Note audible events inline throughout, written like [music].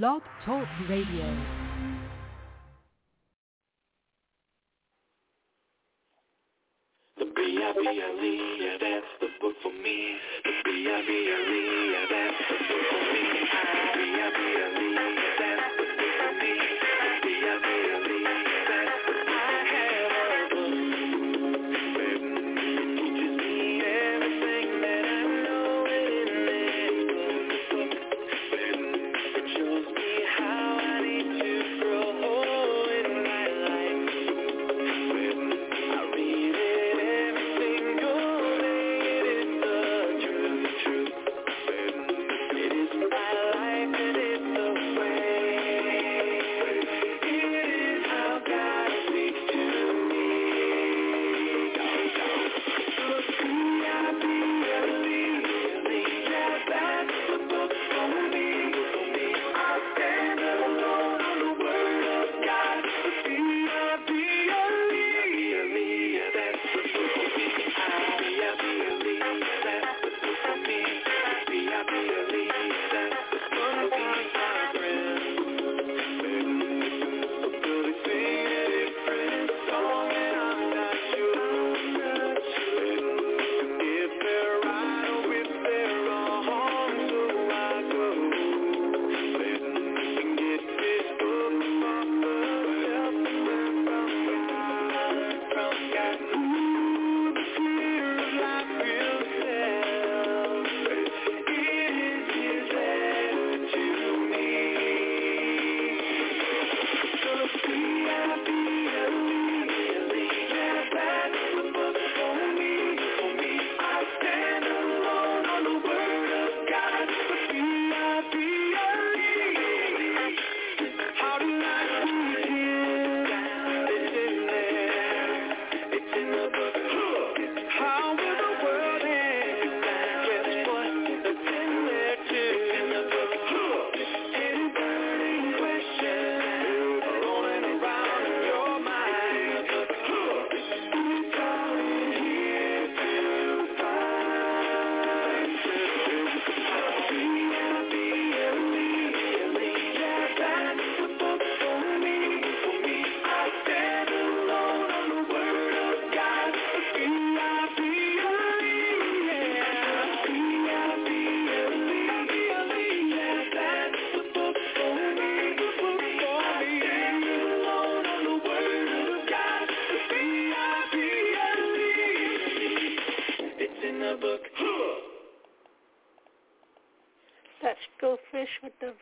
Blog Talk Radio. The yeah, that's the book for me. The yeah, that's the book for me.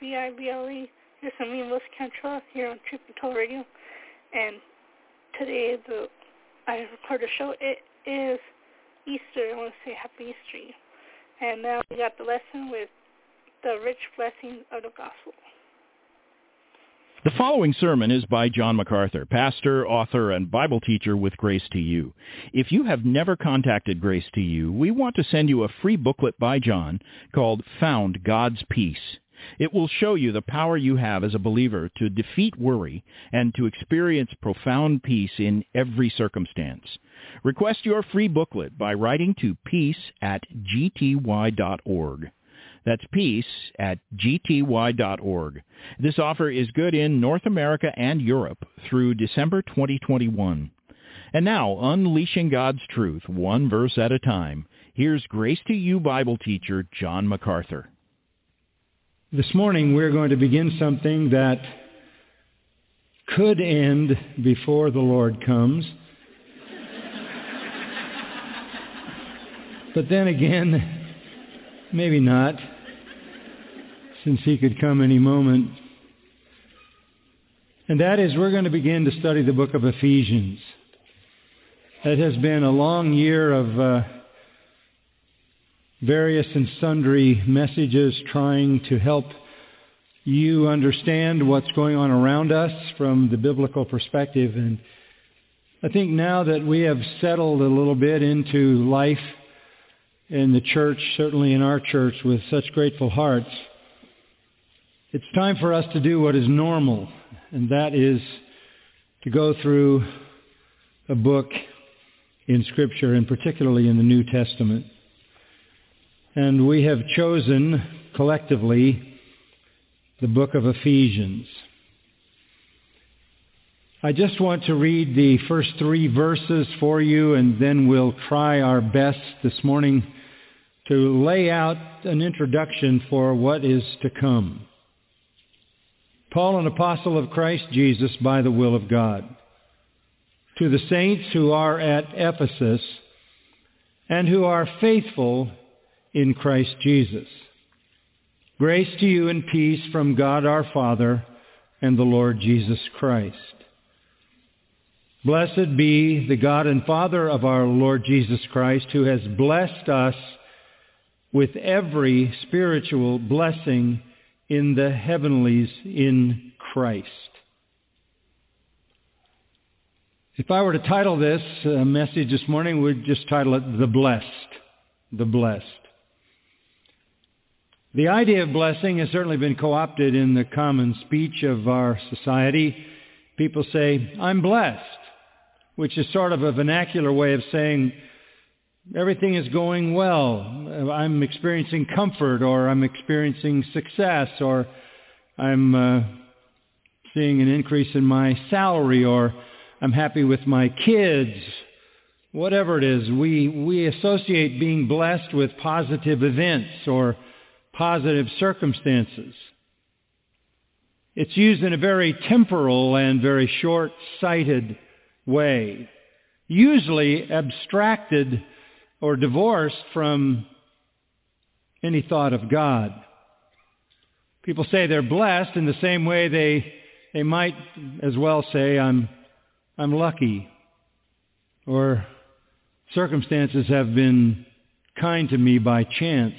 B-I-B-L-E. This is me, Los Cantrell, here on Truth Be Told Radio. And today, the I record a show. It is Easter. I want to say Happy Easter. And now we got the lesson with the rich blessings of the gospel. The following sermon is by John MacArthur, pastor, author, and Bible teacher with Grace to You. If you have never contacted Grace to You, we want to send you a free booklet by John called Found God's Peace. It will show you the power you have as a believer to defeat worry and to experience profound peace in every circumstance. Request your free booklet by writing to peace at gty.org. That's peace at gty.org. This offer is good in North America and Europe through December 2021. And now, unleashing God's truth one verse at a time, here's Grace to You Bible teacher John MacArthur. This morning we're going to begin something that could end before the Lord comes. but then again, maybe not, since he could come any moment. And that is we're going to begin to study the book of Ephesians. It has been a long year of uh, various and sundry messages trying to help you understand what's going on around us from the biblical perspective. And I think now that we have settled a little bit into life in the church, certainly in our church, with such grateful hearts, it's time for us to do what is normal, and that is to go through a book in Scripture, and particularly in the New Testament. And we have chosen collectively the book of Ephesians. I just want to read the first three verses for you and then we'll try our best this morning to lay out an introduction for what is to come. Paul, an apostle of Christ Jesus by the will of God. To the saints who are at Ephesus and who are faithful in Christ Jesus. Grace to you and peace from God our Father and the Lord Jesus Christ. Blessed be the God and Father of our Lord Jesus Christ, who has blessed us with every spiritual blessing in the heavenlies in Christ. If I were to title this uh, message this morning, we'd just title it The Blessed. The Blessed. The idea of blessing has certainly been co-opted in the common speech of our society. People say, I'm blessed which is sort of a vernacular way of saying everything is going well. I'm experiencing comfort or I'm experiencing success or I'm uh, seeing an increase in my salary or I'm happy with my kids. Whatever it is, we, we associate being blessed with positive events or positive circumstances. It's used in a very temporal and very short-sighted way, usually abstracted or divorced from any thought of God. People say they're blessed in the same way they, they might as well say, I'm, I'm lucky, or circumstances have been kind to me by chance.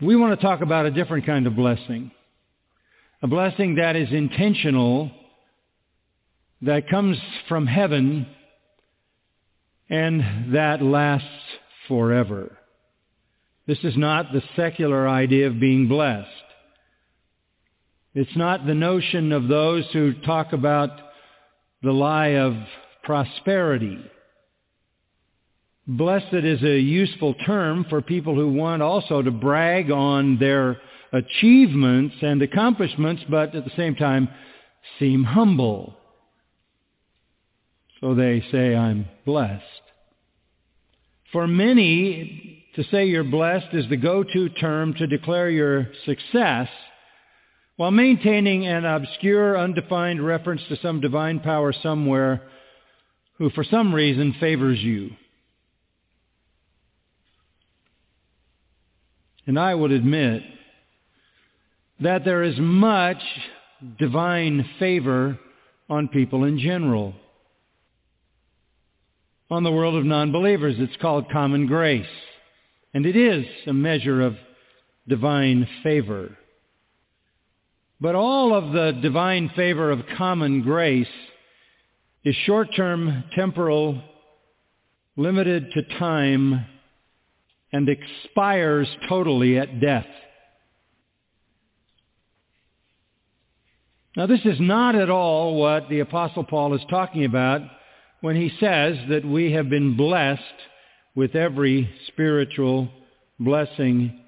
We want to talk about a different kind of blessing. A blessing that is intentional that comes from heaven and that lasts forever. This is not the secular idea of being blessed. It's not the notion of those who talk about the lie of prosperity. Blessed is a useful term for people who want also to brag on their achievements and accomplishments, but at the same time seem humble. So they say, I'm blessed. For many, to say you're blessed is the go-to term to declare your success while maintaining an obscure, undefined reference to some divine power somewhere who for some reason favors you. And I would admit that there is much divine favor on people in general on the world of non-believers. It's called common grace. And it is a measure of divine favor. But all of the divine favor of common grace is short-term, temporal, limited to time, and expires totally at death. Now this is not at all what the Apostle Paul is talking about when he says that we have been blessed with every spiritual blessing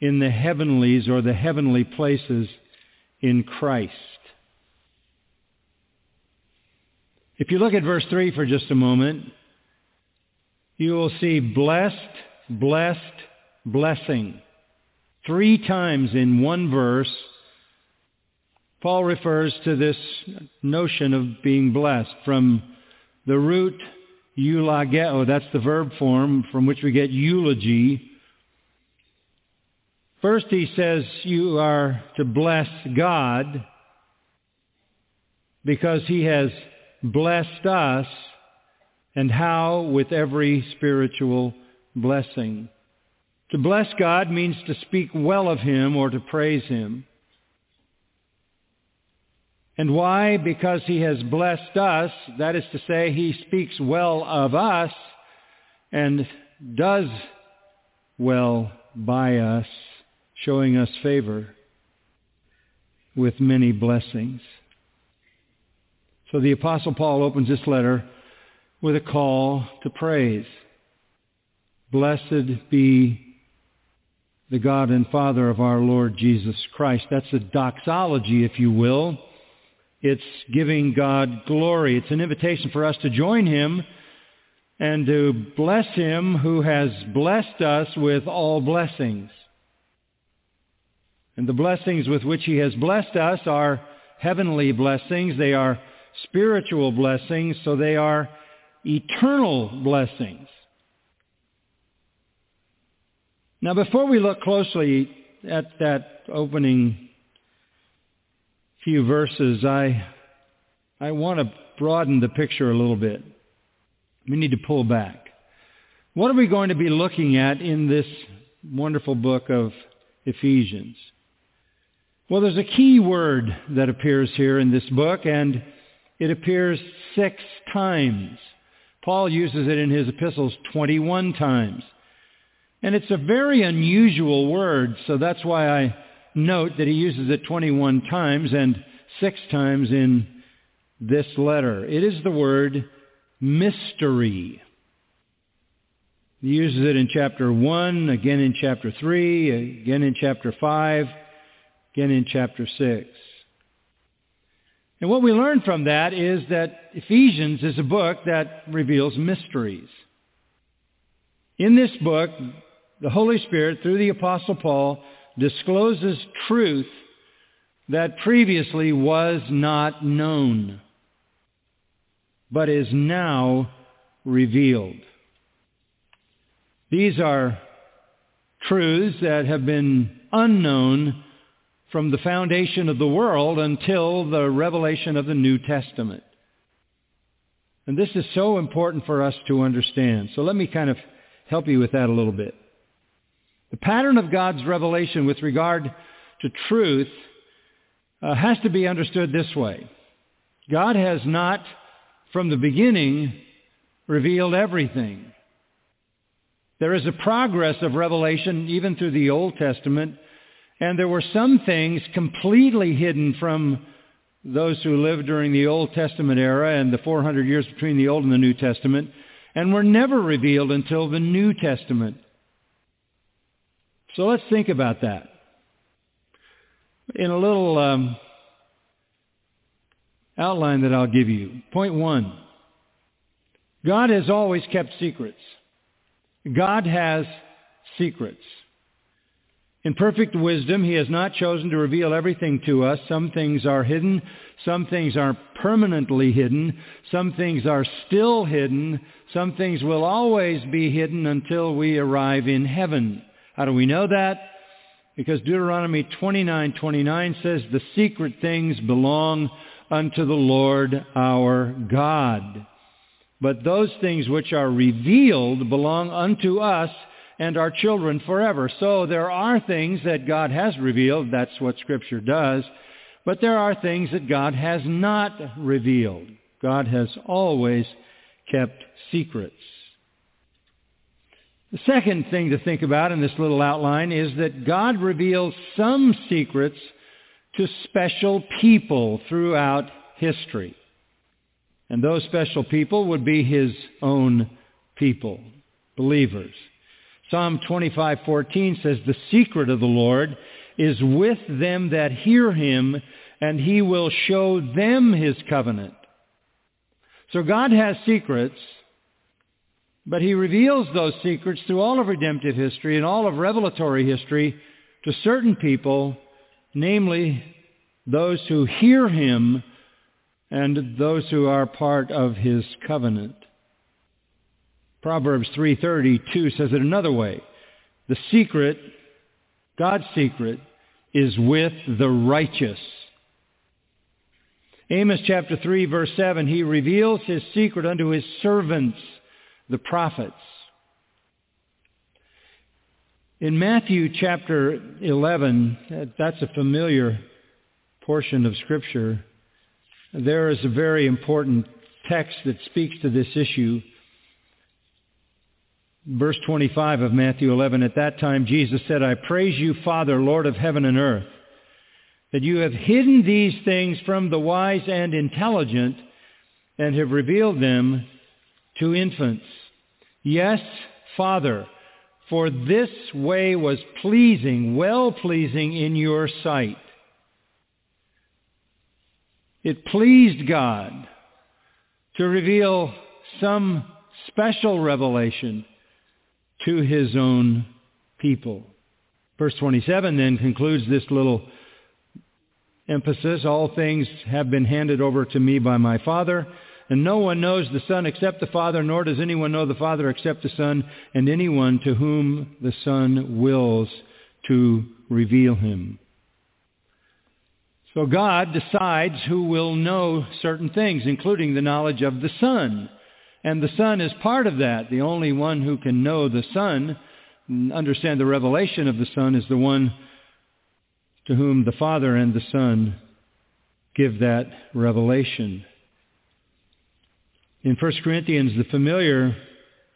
in the heavenlies or the heavenly places in Christ. If you look at verse 3 for just a moment, you will see blessed, blessed, blessing. Three times in one verse, Paul refers to this notion of being blessed from the root eulogeo, that's the verb form from which we get eulogy. First he says you are to bless God because he has blessed us and how with every spiritual blessing. To bless God means to speak well of him or to praise him. And why? Because he has blessed us. That is to say, he speaks well of us and does well by us, showing us favor with many blessings. So the Apostle Paul opens this letter with a call to praise. Blessed be the God and Father of our Lord Jesus Christ. That's a doxology, if you will. It's giving God glory. It's an invitation for us to join him and to bless him who has blessed us with all blessings. And the blessings with which he has blessed us are heavenly blessings. They are spiritual blessings, so they are eternal blessings. Now, before we look closely at that opening few verses, I, I want to broaden the picture a little bit. We need to pull back. What are we going to be looking at in this wonderful book of Ephesians? Well, there's a key word that appears here in this book, and it appears six times. Paul uses it in his epistles 21 times. And it's a very unusual word, so that's why I note that he uses it 21 times and six times in this letter. It is the word mystery. He uses it in chapter 1, again in chapter 3, again in chapter 5, again in chapter 6. And what we learn from that is that Ephesians is a book that reveals mysteries. In this book, the Holy Spirit, through the Apostle Paul, discloses truth that previously was not known, but is now revealed. These are truths that have been unknown from the foundation of the world until the revelation of the New Testament. And this is so important for us to understand. So let me kind of help you with that a little bit. The pattern of God's revelation with regard to truth uh, has to be understood this way. God has not, from the beginning, revealed everything. There is a progress of revelation even through the Old Testament, and there were some things completely hidden from those who lived during the Old Testament era and the 400 years between the Old and the New Testament, and were never revealed until the New Testament. So let's think about that. In a little um, outline that I'll give you. Point one. God has always kept secrets. God has secrets. In perfect wisdom, he has not chosen to reveal everything to us. Some things are hidden. Some things are permanently hidden. Some things are still hidden. Some things will always be hidden until we arrive in heaven. How do we know that? Because Deuteronomy 29:29 says, "The secret things belong unto the Lord our God. But those things which are revealed belong unto us and our children forever." So there are things that God has revealed, that's what scripture does, but there are things that God has not revealed. God has always kept secrets. The second thing to think about in this little outline is that God reveals some secrets to special people throughout history. And those special people would be his own people, believers. Psalm 25:14 says, "The secret of the Lord is with them that hear him, and he will show them his covenant." So God has secrets but he reveals those secrets through all of redemptive history and all of revelatory history to certain people, namely those who hear him and those who are part of his covenant. Proverbs 3.32 says it another way. The secret, God's secret, is with the righteous. Amos chapter 3 verse 7, he reveals his secret unto his servants the prophets. In Matthew chapter 11, that's a familiar portion of Scripture, there is a very important text that speaks to this issue. Verse 25 of Matthew 11, at that time Jesus said, I praise you, Father, Lord of heaven and earth, that you have hidden these things from the wise and intelligent and have revealed them to infants. Yes, Father, for this way was pleasing, well-pleasing in your sight. It pleased God to reveal some special revelation to his own people. Verse 27 then concludes this little emphasis. All things have been handed over to me by my Father. And no one knows the Son except the Father, nor does anyone know the Father except the Son, and anyone to whom the Son wills to reveal him. So God decides who will know certain things, including the knowledge of the Son. And the Son is part of that. The only one who can know the Son, understand the revelation of the Son, is the one to whom the Father and the Son give that revelation. In 1 Corinthians, the familiar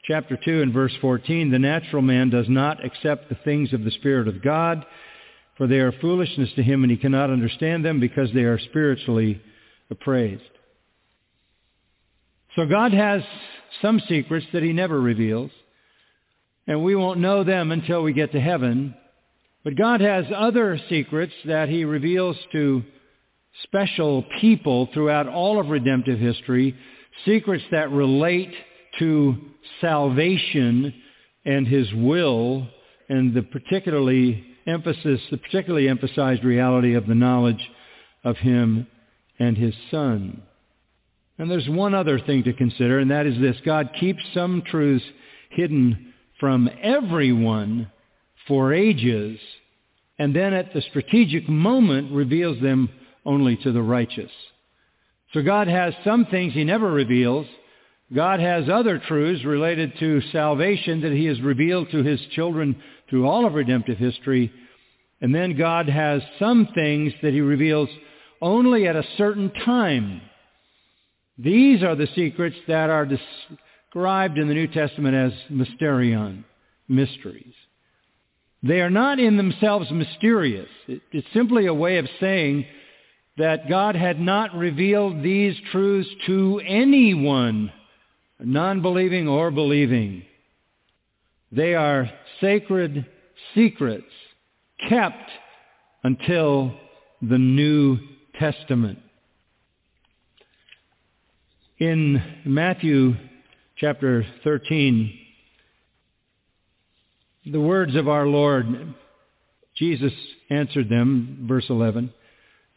chapter 2 and verse 14, the natural man does not accept the things of the Spirit of God, for they are foolishness to him, and he cannot understand them because they are spiritually appraised. So God has some secrets that he never reveals, and we won't know them until we get to heaven. But God has other secrets that he reveals to special people throughout all of redemptive history secrets that relate to salvation and his will and the particularly emphasis, the particularly emphasized reality of the knowledge of him and his son. And there's one other thing to consider, and that is this. God keeps some truths hidden from everyone for ages, and then at the strategic moment reveals them only to the righteous. So God has some things he never reveals. God has other truths related to salvation that he has revealed to his children through all of redemptive history. And then God has some things that he reveals only at a certain time. These are the secrets that are described in the New Testament as mysterion, mysteries. They are not in themselves mysterious. It's simply a way of saying that God had not revealed these truths to anyone, non-believing or believing. They are sacred secrets kept until the New Testament. In Matthew chapter 13, the words of our Lord, Jesus answered them, verse 11,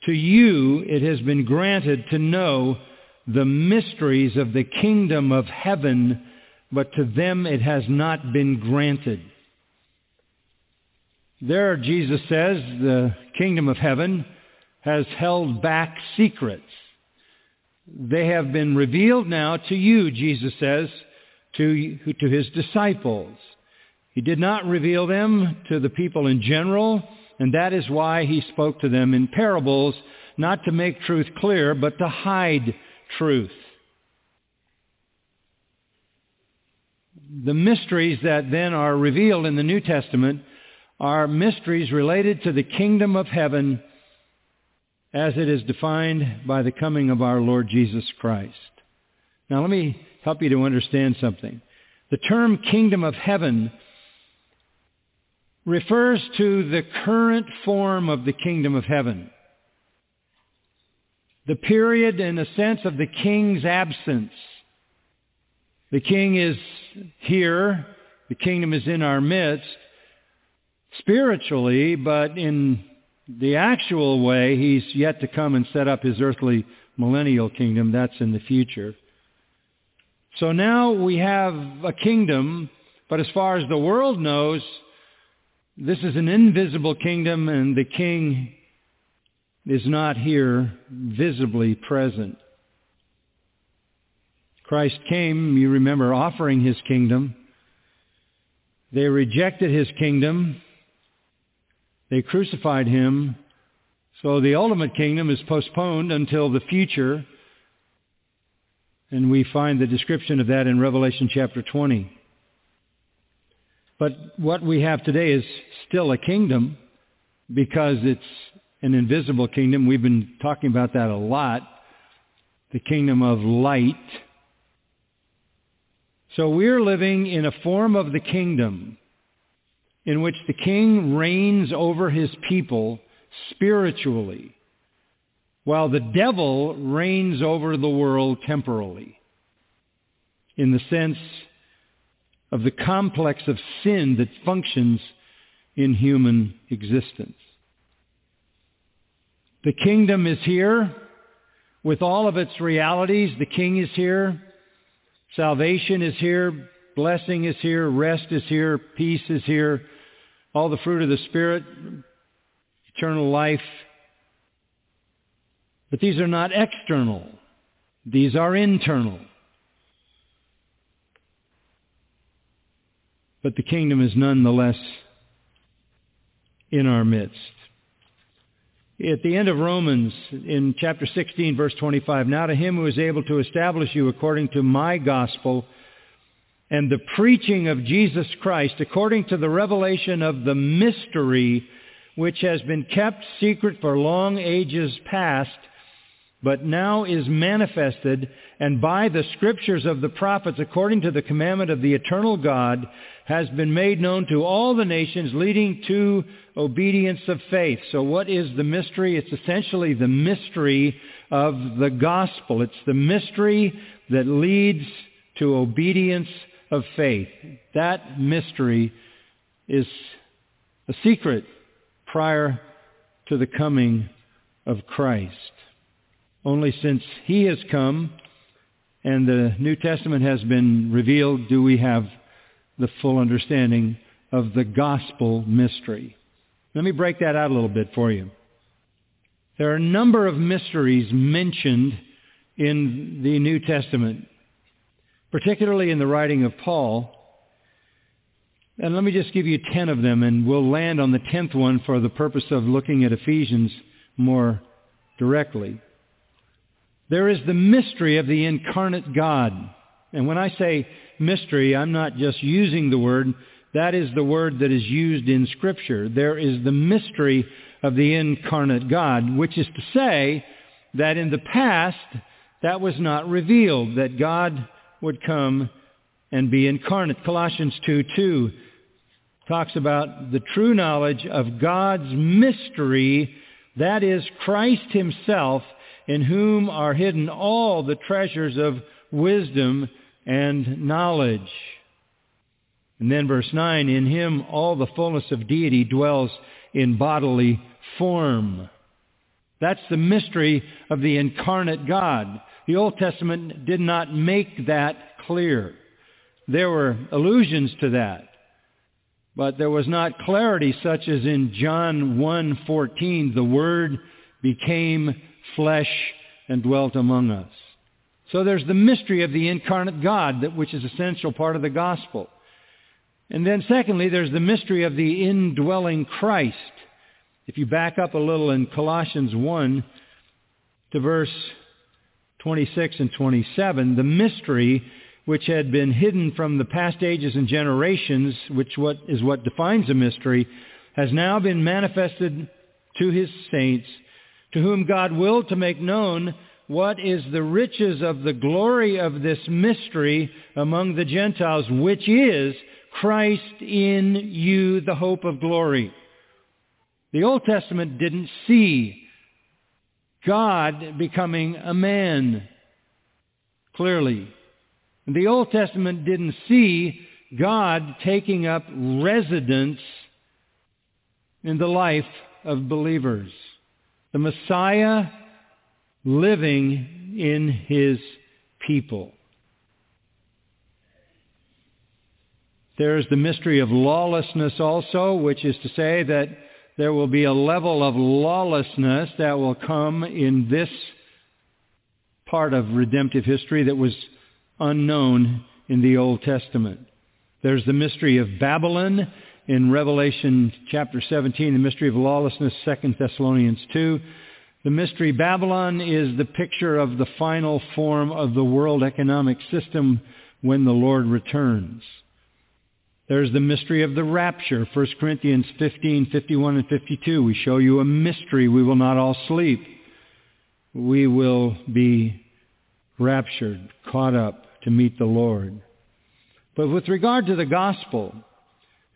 to you it has been granted to know the mysteries of the kingdom of heaven, but to them it has not been granted. There, Jesus says, the kingdom of heaven has held back secrets. They have been revealed now to you, Jesus says, to, to his disciples. He did not reveal them to the people in general. And that is why he spoke to them in parables, not to make truth clear, but to hide truth. The mysteries that then are revealed in the New Testament are mysteries related to the kingdom of heaven as it is defined by the coming of our Lord Jesus Christ. Now let me help you to understand something. The term kingdom of heaven refers to the current form of the kingdom of heaven. The period, in a sense, of the king's absence. The king is here. The kingdom is in our midst spiritually, but in the actual way, he's yet to come and set up his earthly millennial kingdom. That's in the future. So now we have a kingdom, but as far as the world knows, this is an invisible kingdom and the king is not here visibly present. Christ came, you remember, offering his kingdom. They rejected his kingdom. They crucified him. So the ultimate kingdom is postponed until the future. And we find the description of that in Revelation chapter 20. But what we have today is still a kingdom because it's an invisible kingdom. We've been talking about that a lot. The kingdom of light. So we're living in a form of the kingdom in which the king reigns over his people spiritually, while the devil reigns over the world temporally, in the sense of the complex of sin that functions in human existence. The kingdom is here with all of its realities. The king is here. Salvation is here. Blessing is here. Rest is here. Peace is here. All the fruit of the Spirit. Eternal life. But these are not external. These are internal. But the kingdom is nonetheless in our midst. At the end of Romans, in chapter 16, verse 25, Now to him who is able to establish you according to my gospel and the preaching of Jesus Christ, according to the revelation of the mystery which has been kept secret for long ages past, but now is manifested, and by the scriptures of the prophets, according to the commandment of the eternal God, has been made known to all the nations, leading to obedience of faith. So what is the mystery? It's essentially the mystery of the gospel. It's the mystery that leads to obedience of faith. That mystery is a secret prior to the coming of Christ. Only since he has come and the New Testament has been revealed do we have the full understanding of the gospel mystery. Let me break that out a little bit for you. There are a number of mysteries mentioned in the New Testament, particularly in the writing of Paul. And let me just give you ten of them, and we'll land on the tenth one for the purpose of looking at Ephesians more directly. There is the mystery of the incarnate God. And when I say mystery, I'm not just using the word. That is the word that is used in Scripture. There is the mystery of the incarnate God, which is to say that in the past, that was not revealed, that God would come and be incarnate. Colossians 2.2 talks about the true knowledge of God's mystery, that is Christ himself, in whom are hidden all the treasures of wisdom and knowledge. And then verse 9, in him all the fullness of deity dwells in bodily form. That's the mystery of the incarnate God. The Old Testament did not make that clear. There were allusions to that. But there was not clarity such as in John 1.14, the Word became flesh and dwelt among us. So there's the mystery of the incarnate God, that, which is essential part of the gospel. And then secondly, there's the mystery of the indwelling Christ. If you back up a little in Colossians 1 to verse 26 and 27, the mystery which had been hidden from the past ages and generations, which what is what defines a mystery, has now been manifested to his saints to whom God willed to make known what is the riches of the glory of this mystery among the Gentiles, which is Christ in you, the hope of glory. The Old Testament didn't see God becoming a man clearly. The Old Testament didn't see God taking up residence in the life of believers the Messiah living in his people. There is the mystery of lawlessness also, which is to say that there will be a level of lawlessness that will come in this part of redemptive history that was unknown in the Old Testament. There's the mystery of Babylon in Revelation chapter 17, the mystery of lawlessness, 2 Thessalonians 2. The mystery Babylon is the picture of the final form of the world economic system when the Lord returns. There's the mystery of the rapture, 1 Corinthians 15, 51 and 52. We show you a mystery. We will not all sleep. We will be raptured, caught up to meet the Lord. But with regard to the gospel,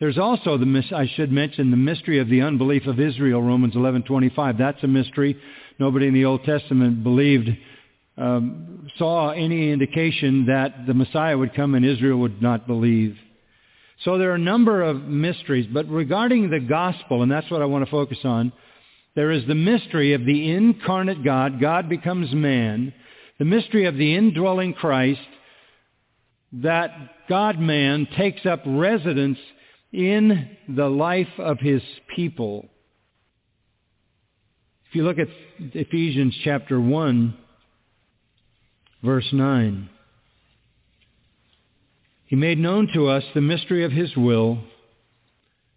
There's also the I should mention the mystery of the unbelief of Israel, Romans 11:25. That's a mystery. Nobody in the Old Testament believed um, saw any indication that the Messiah would come and Israel would not believe. So there are a number of mysteries, but regarding the gospel, and that's what I want to focus on, there is the mystery of the incarnate God. God becomes man. The mystery of the indwelling Christ, that God-man takes up residence in the life of his people. If you look at Ephesians chapter 1, verse 9, he made known to us the mystery of his will,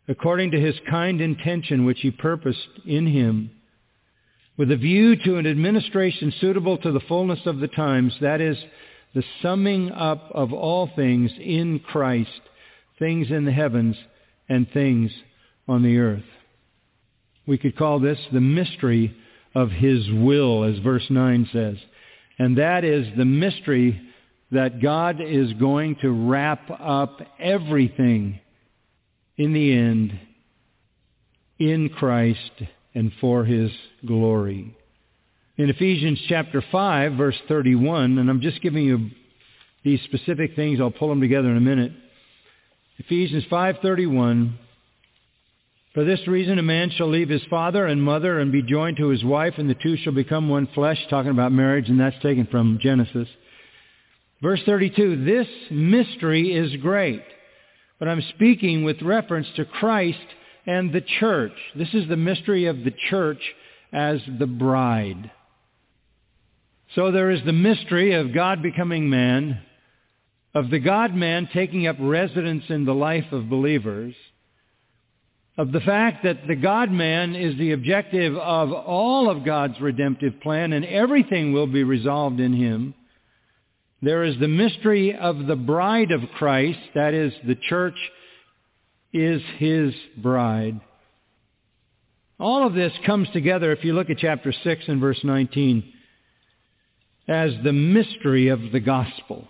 according to his kind intention which he purposed in him, with a view to an administration suitable to the fullness of the times, that is, the summing up of all things in Christ, things in the heavens and things on the earth. We could call this the mystery of his will, as verse 9 says. And that is the mystery that God is going to wrap up everything in the end in Christ and for his glory. In Ephesians chapter 5, verse 31, and I'm just giving you these specific things, I'll pull them together in a minute. Ephesians 5:31 For this reason a man shall leave his father and mother and be joined to his wife and the two shall become one flesh talking about marriage and that's taken from Genesis. Verse 32 This mystery is great but I'm speaking with reference to Christ and the church. This is the mystery of the church as the bride. So there is the mystery of God becoming man, of the God-man taking up residence in the life of believers, of the fact that the God-man is the objective of all of God's redemptive plan and everything will be resolved in him, there is the mystery of the bride of Christ, that is, the church is his bride. All of this comes together, if you look at chapter 6 and verse 19, as the mystery of the gospel.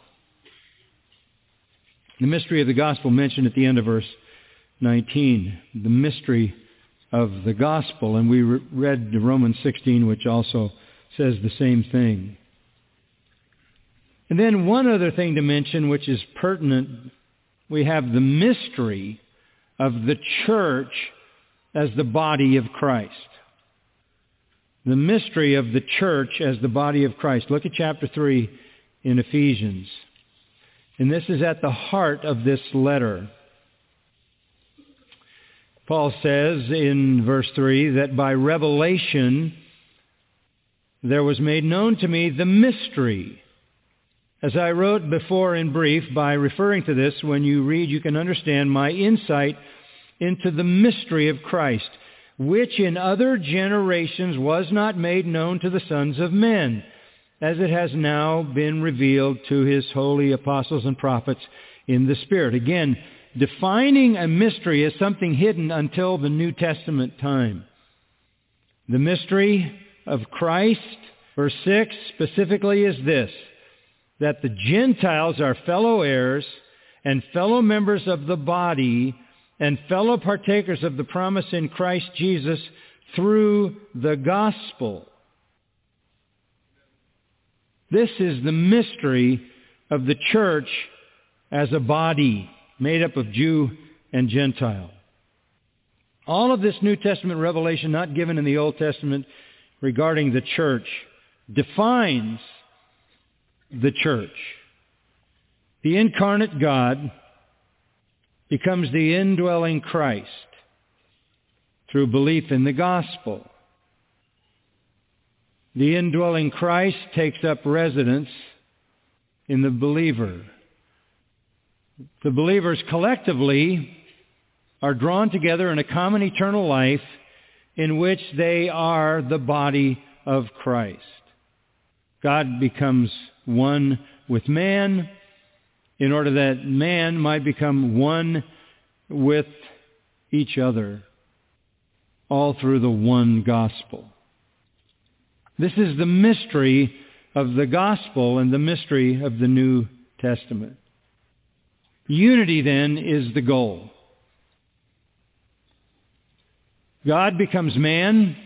The mystery of the gospel mentioned at the end of verse 19. The mystery of the gospel. And we read Romans 16, which also says the same thing. And then one other thing to mention, which is pertinent, we have the mystery of the church as the body of Christ. The mystery of the church as the body of Christ. Look at chapter 3 in Ephesians. And this is at the heart of this letter. Paul says in verse 3 that by revelation there was made known to me the mystery as I wrote before in brief, by referring to this, when you read, you can understand my insight into the mystery of Christ, which in other generations was not made known to the sons of men, as it has now been revealed to his holy apostles and prophets in the Spirit. Again, defining a mystery as something hidden until the New Testament time. The mystery of Christ, verse 6, specifically is this that the Gentiles are fellow heirs and fellow members of the body and fellow partakers of the promise in Christ Jesus through the gospel. This is the mystery of the church as a body made up of Jew and Gentile. All of this New Testament revelation not given in the Old Testament regarding the church defines the church. The incarnate God becomes the indwelling Christ through belief in the gospel. The indwelling Christ takes up residence in the believer. The believers collectively are drawn together in a common eternal life in which they are the body of Christ. God becomes one with man in order that man might become one with each other, all through the one gospel. This is the mystery of the gospel and the mystery of the New Testament. Unity then is the goal. God becomes man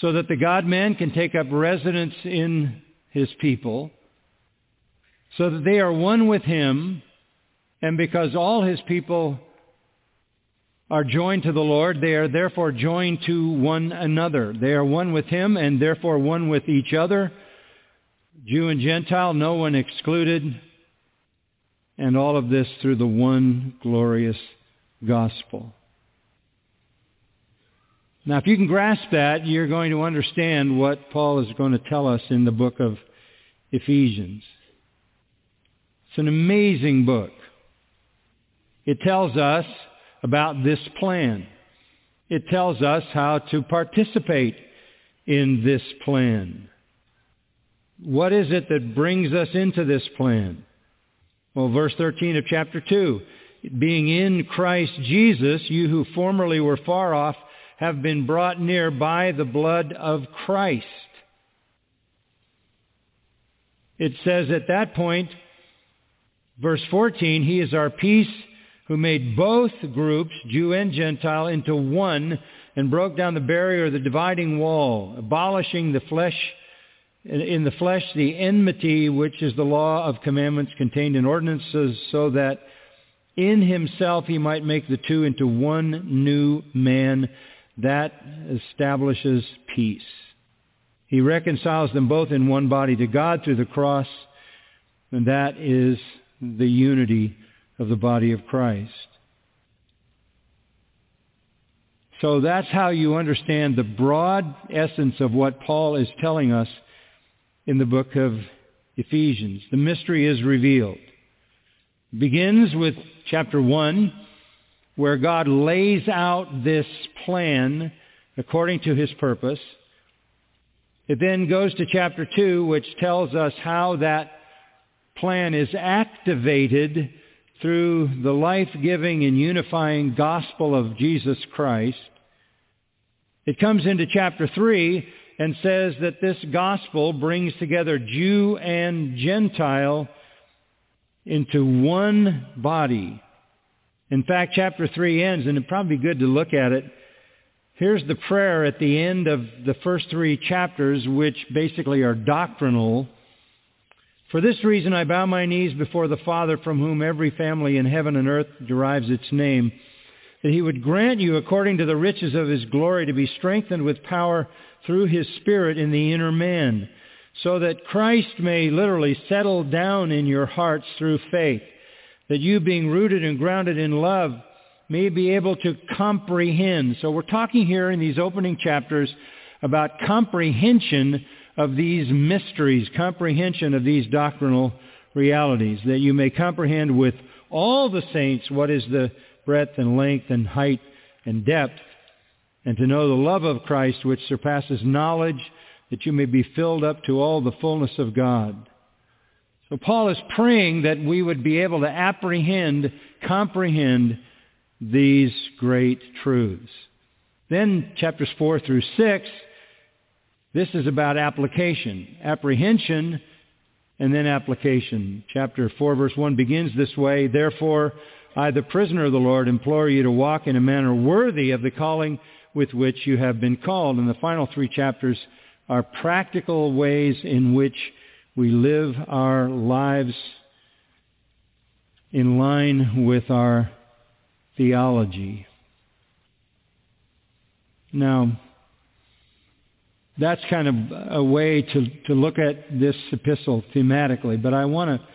so that the God-man can take up residence in his people, so that they are one with him, and because all his people are joined to the Lord, they are therefore joined to one another. They are one with him and therefore one with each other. Jew and Gentile, no one excluded. And all of this through the one glorious gospel. Now, if you can grasp that, you're going to understand what Paul is going to tell us in the book of Ephesians. It's an amazing book. It tells us about this plan. It tells us how to participate in this plan. What is it that brings us into this plan? Well, verse 13 of chapter 2. Being in Christ Jesus, you who formerly were far off have been brought near by the blood of Christ. It says at that point, verse 14, He is our peace who made both groups, Jew and Gentile, into one and broke down the barrier, the dividing wall, abolishing the flesh in the flesh the enmity which is the law of commandments contained in ordinances so that in himself he might make the two into one new man that establishes peace. He reconciles them both in one body to God through the cross, and that is the unity of the body of Christ. So that's how you understand the broad essence of what Paul is telling us in the book of Ephesians. The mystery is revealed. It begins with chapter 1, where God lays out this plan according to his purpose. It then goes to chapter 2, which tells us how that plan is activated through the life-giving and unifying gospel of Jesus Christ. It comes into chapter 3 and says that this gospel brings together Jew and Gentile into one body. In fact, chapter 3 ends, and it'd probably be good to look at it. Here's the prayer at the end of the first three chapters, which basically are doctrinal. For this reason I bow my knees before the Father from whom every family in heaven and earth derives its name, that he would grant you according to the riches of his glory to be strengthened with power through his Spirit in the inner man, so that Christ may literally settle down in your hearts through faith, that you being rooted and grounded in love may be able to comprehend. So we're talking here in these opening chapters about comprehension of these mysteries, comprehension of these doctrinal realities, that you may comprehend with all the saints what is the breadth and length and height and depth, and to know the love of Christ which surpasses knowledge, that you may be filled up to all the fullness of God. So Paul is praying that we would be able to apprehend, comprehend these great truths. Then chapters 4 through 6, this is about application, apprehension, and then application. Chapter 4 verse 1 begins this way, Therefore, I, the prisoner of the Lord, implore you to walk in a manner worthy of the calling with which you have been called. And the final three chapters are practical ways in which we live our lives in line with our theology. Now, that's kind of a way to, to look at this epistle thematically, but I want to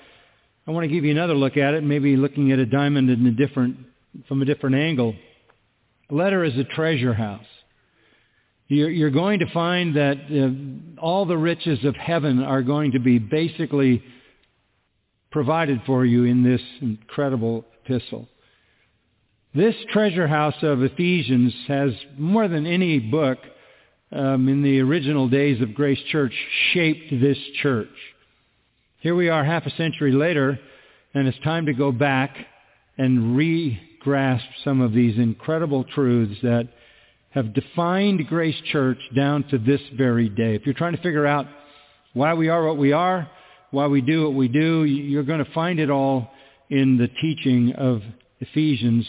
I want to give you another look at it, maybe looking at a diamond in a different from a different angle. A letter is a treasure house. You're, you're going to find that uh, all the riches of heaven are going to be basically provided for you in this incredible epistle. This treasure house of Ephesians has more than any book um, in the original days of Grace Church shaped this church. Here we are half a century later, and it's time to go back and re-grasp some of these incredible truths that have defined Grace Church down to this very day. If you're trying to figure out why we are what we are, why we do what we do, you're going to find it all in the teaching of Ephesians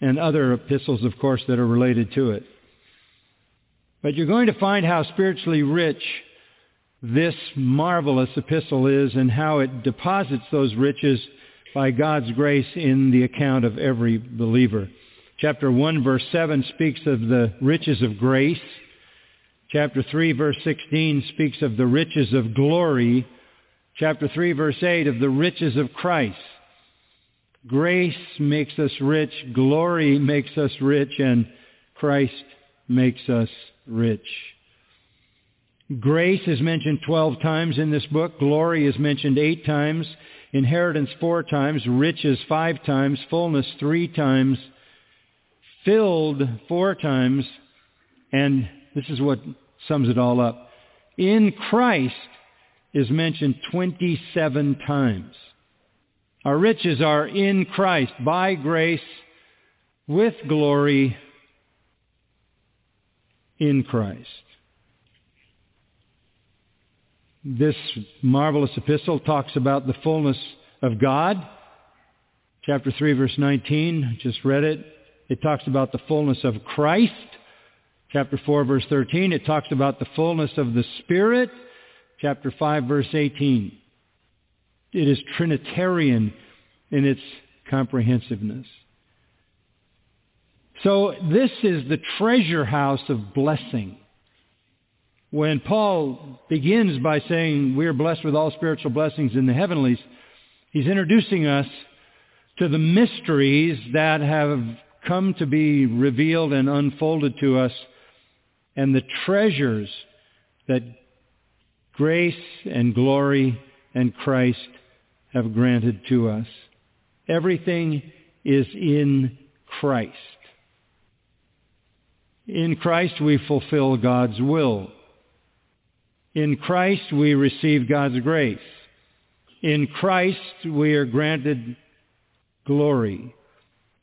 and other epistles, of course, that are related to it. But you're going to find how spiritually rich this marvelous epistle is and how it deposits those riches by God's grace in the account of every believer. Chapter 1 verse 7 speaks of the riches of grace. Chapter 3 verse 16 speaks of the riches of glory. Chapter 3 verse 8 of the riches of Christ. Grace makes us rich, glory makes us rich, and Christ makes us rich. Grace is mentioned 12 times in this book. Glory is mentioned 8 times. Inheritance 4 times. Riches 5 times. Fullness 3 times. Filled 4 times. And this is what sums it all up. In Christ is mentioned 27 times. Our riches are in Christ, by grace, with glory, in Christ. This marvelous epistle talks about the fullness of God. Chapter 3, verse 19, just read it. It talks about the fullness of Christ. Chapter 4, verse 13, it talks about the fullness of the Spirit. Chapter 5, verse 18. It is Trinitarian in its comprehensiveness. So this is the treasure house of blessing when Paul begins by saying we are blessed with all spiritual blessings in the heavenlies, he's introducing us to the mysteries that have come to be revealed and unfolded to us and the treasures that grace and glory and Christ have granted to us. Everything is in Christ. In Christ we fulfill God's will. In Christ we receive God's grace. In Christ we are granted glory.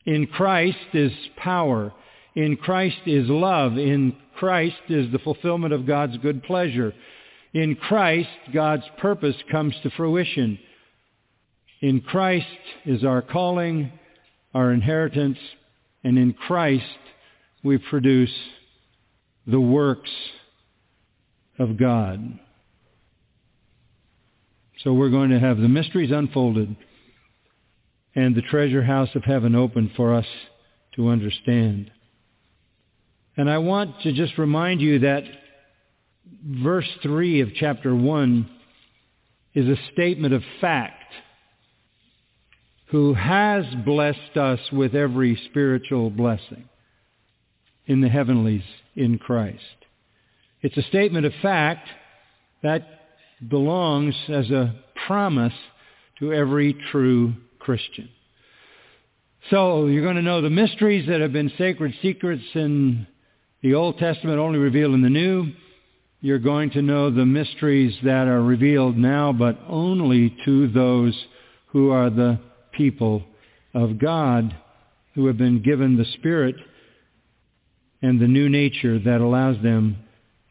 In Christ is power. In Christ is love. In Christ is the fulfillment of God's good pleasure. In Christ, God's purpose comes to fruition. In Christ is our calling, our inheritance, and in Christ we produce the works of God. So we're going to have the mysteries unfolded and the treasure house of heaven open for us to understand. And I want to just remind you that verse 3 of chapter 1 is a statement of fact. Who has blessed us with every spiritual blessing in the heavenlies in Christ. It's a statement of fact that belongs as a promise to every true Christian. So you're going to know the mysteries that have been sacred secrets in the Old Testament only revealed in the New. You're going to know the mysteries that are revealed now, but only to those who are the people of God, who have been given the Spirit and the new nature that allows them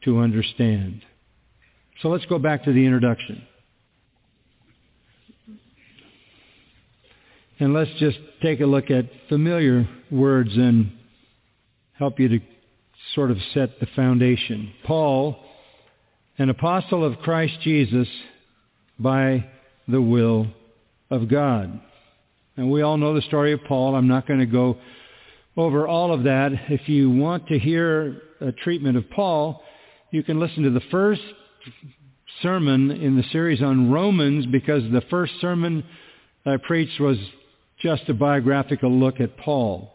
to understand. So let's go back to the introduction. And let's just take a look at familiar words and help you to sort of set the foundation. Paul, an apostle of Christ Jesus by the will of God. And we all know the story of Paul. I'm not going to go over all of that. If you want to hear a treatment of Paul, you can listen to the first sermon in the series on Romans because the first sermon I preached was just a biographical look at Paul.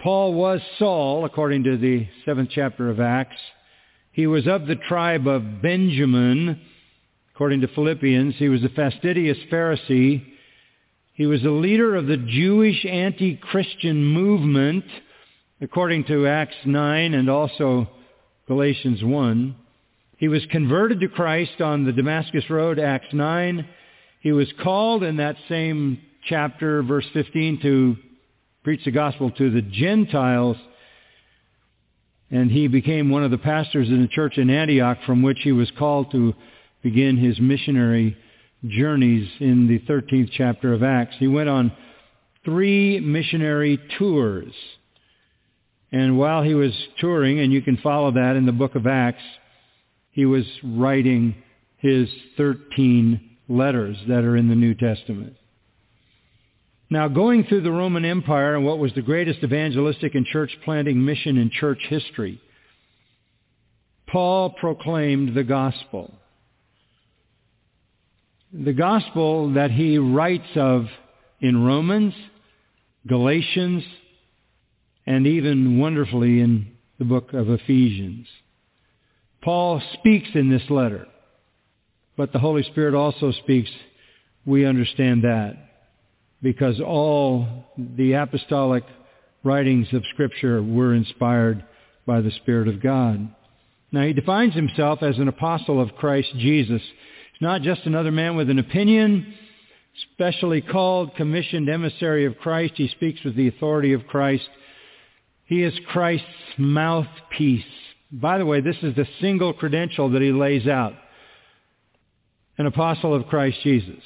Paul was Saul, according to the seventh chapter of Acts. He was of the tribe of Benjamin, according to Philippians. He was a fastidious Pharisee. He was a leader of the Jewish anti-Christian movement, according to Acts 9 and also Galatians 1. He was converted to Christ on the Damascus Road, Acts 9. He was called in that same chapter, verse 15, to preach the gospel to the Gentiles. And he became one of the pastors in the church in Antioch from which he was called to begin his missionary journeys in the 13th chapter of Acts. He went on three missionary tours And while he was touring, and you can follow that in the book of Acts, he was writing his 13 letters that are in the New Testament. Now, going through the Roman Empire and what was the greatest evangelistic and church planting mission in church history, Paul proclaimed the gospel. The gospel that he writes of in Romans, Galatians, and even wonderfully in the book of Ephesians. Paul speaks in this letter, but the Holy Spirit also speaks. We understand that because all the apostolic writings of Scripture were inspired by the Spirit of God. Now he defines himself as an apostle of Christ Jesus. He's not just another man with an opinion, specially called, commissioned emissary of Christ. He speaks with the authority of Christ. He is Christ's mouthpiece. By the way, this is the single credential that he lays out. An apostle of Christ Jesus.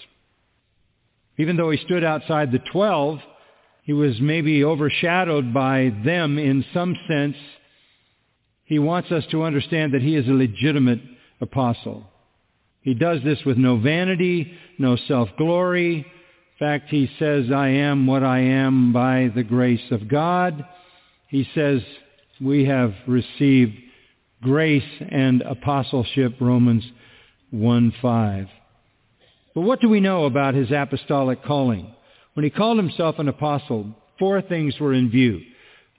Even though he stood outside the twelve, he was maybe overshadowed by them in some sense. He wants us to understand that he is a legitimate apostle. He does this with no vanity, no self-glory. In fact, he says, I am what I am by the grace of God. He says, we have received grace and apostleship, Romans 1.5. But what do we know about his apostolic calling? When he called himself an apostle, four things were in view.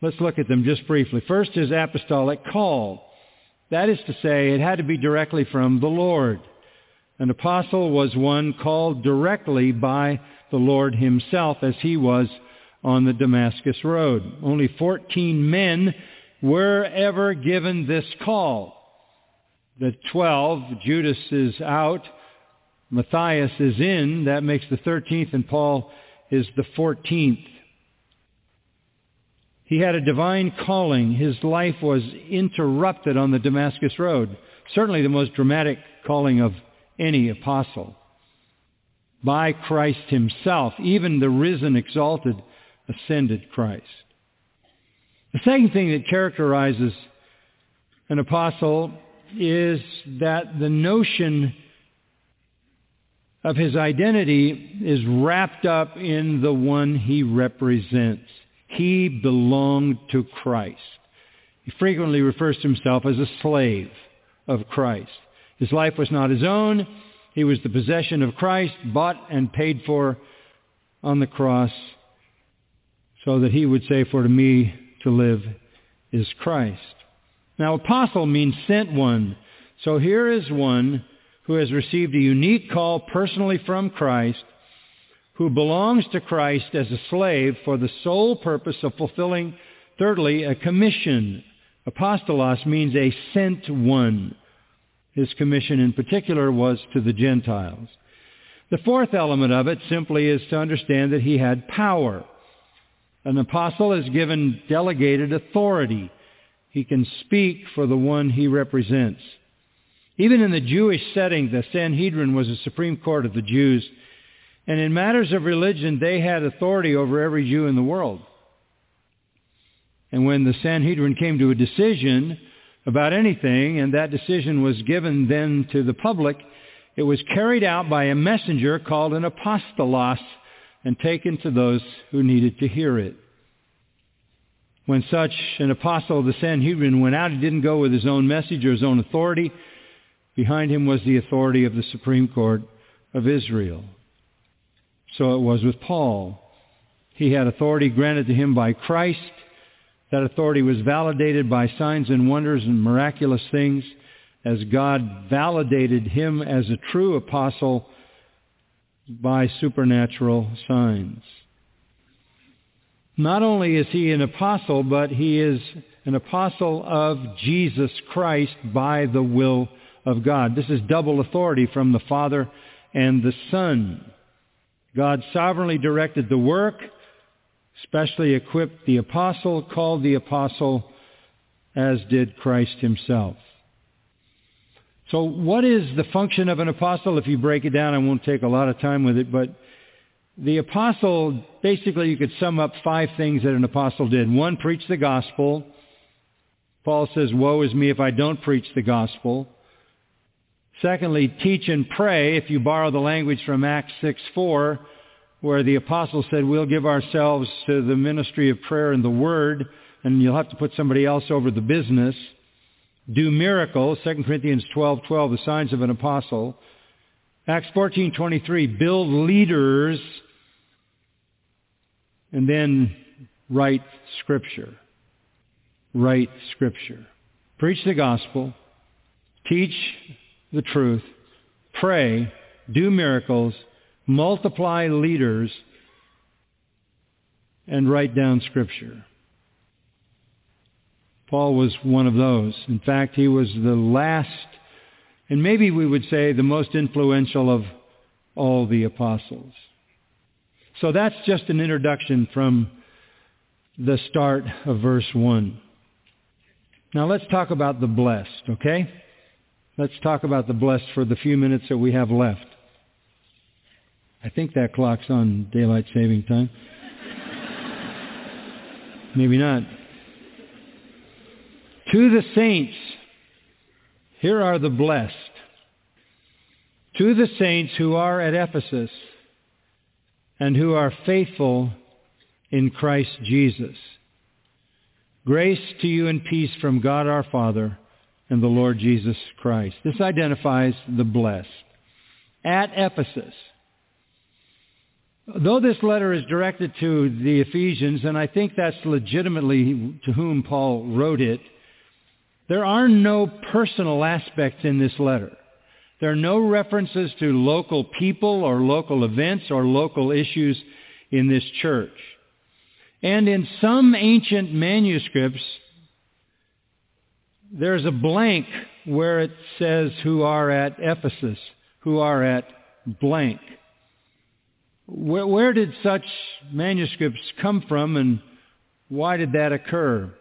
Let's look at them just briefly. First, his apostolic call. That is to say, it had to be directly from the Lord. An apostle was one called directly by the Lord himself as he was on the Damascus Road. Only 14 men were ever given this call. The 12, Judas is out, Matthias is in, that makes the 13th, and Paul is the 14th. He had a divine calling. His life was interrupted on the Damascus Road. Certainly the most dramatic calling of any apostle. By Christ himself, even the risen, exalted, ascended Christ. The second thing that characterizes an apostle is that the notion of his identity is wrapped up in the one he represents. He belonged to Christ. He frequently refers to himself as a slave of Christ. His life was not his own. He was the possession of Christ, bought and paid for on the cross so that he would say, for to me to live is Christ. Now, apostle means sent one. So here is one who has received a unique call personally from Christ, who belongs to Christ as a slave for the sole purpose of fulfilling, thirdly, a commission. Apostolos means a sent one. His commission in particular was to the Gentiles. The fourth element of it simply is to understand that he had power. An apostle is given delegated authority. He can speak for the one he represents. Even in the Jewish setting, the Sanhedrin was the supreme court of the Jews. And in matters of religion, they had authority over every Jew in the world. And when the Sanhedrin came to a decision about anything, and that decision was given then to the public, it was carried out by a messenger called an apostolos and taken to those who needed to hear it. When such an apostle of the Sanhedrin went out, he didn't go with his own message or his own authority. Behind him was the authority of the Supreme Court of Israel. So it was with Paul. He had authority granted to him by Christ. That authority was validated by signs and wonders and miraculous things as God validated him as a true apostle by supernatural signs. Not only is he an apostle, but he is an apostle of Jesus Christ by the will of God. This is double authority from the Father and the Son. God sovereignly directed the work, specially equipped the apostle, called the apostle, as did Christ himself. So what is the function of an apostle? If you break it down, I won't take a lot of time with it, but the apostle, basically you could sum up five things that an apostle did. One, preach the gospel. Paul says, woe is me if I don't preach the gospel. Secondly, teach and pray, if you borrow the language from Acts 6.4, where the apostle said, we'll give ourselves to the ministry of prayer and the word, and you'll have to put somebody else over the business. Do miracles, 2 Corinthians 12.12, the signs of an apostle. Acts 14.23, build leaders, and then write Scripture. Write Scripture. Preach the gospel. Teach the truth. Pray. Do miracles. Multiply leaders. And write down Scripture. Paul was one of those. In fact, he was the last, and maybe we would say the most influential of all the apostles. So that's just an introduction from the start of verse 1. Now let's talk about the blessed, okay? Let's talk about the blessed for the few minutes that we have left. I think that clock's on daylight saving time. Maybe not. To the saints, here are the blessed. To the saints who are at Ephesus and who are faithful in Christ Jesus. Grace to you and peace from God our Father and the Lord Jesus Christ. This identifies the blessed. At Ephesus. Though this letter is directed to the Ephesians, and I think that's legitimately to whom Paul wrote it, there are no personal aspects in this letter. There are no references to local people or local events or local issues in this church. And in some ancient manuscripts, there's a blank where it says who are at Ephesus, who are at blank. Where, where did such manuscripts come from and why did that occur?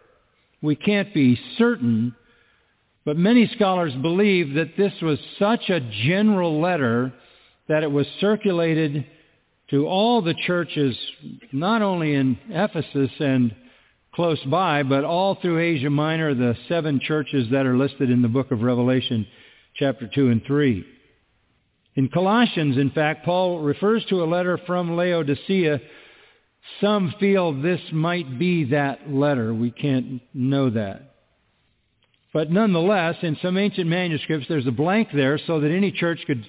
We can't be certain, but many scholars believe that this was such a general letter that it was circulated to all the churches, not only in Ephesus and close by, but all through Asia Minor, the seven churches that are listed in the book of Revelation, chapter 2 and 3. In Colossians, in fact, Paul refers to a letter from Laodicea some feel this might be that letter. We can't know that. But nonetheless, in some ancient manuscripts, there's a blank there so that any church could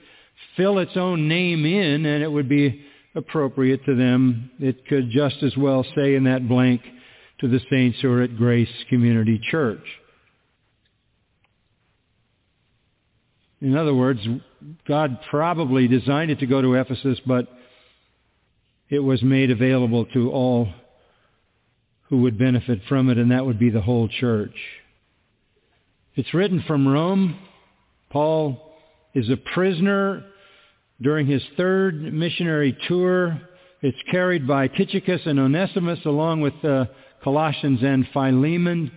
fill its own name in and it would be appropriate to them. It could just as well say in that blank to the saints who are at Grace Community Church. In other words, God probably designed it to go to Ephesus, but it was made available to all who would benefit from it, and that would be the whole church. It's written from Rome. Paul is a prisoner during his third missionary tour. It's carried by Tychicus and Onesimus along with uh, Colossians and Philemon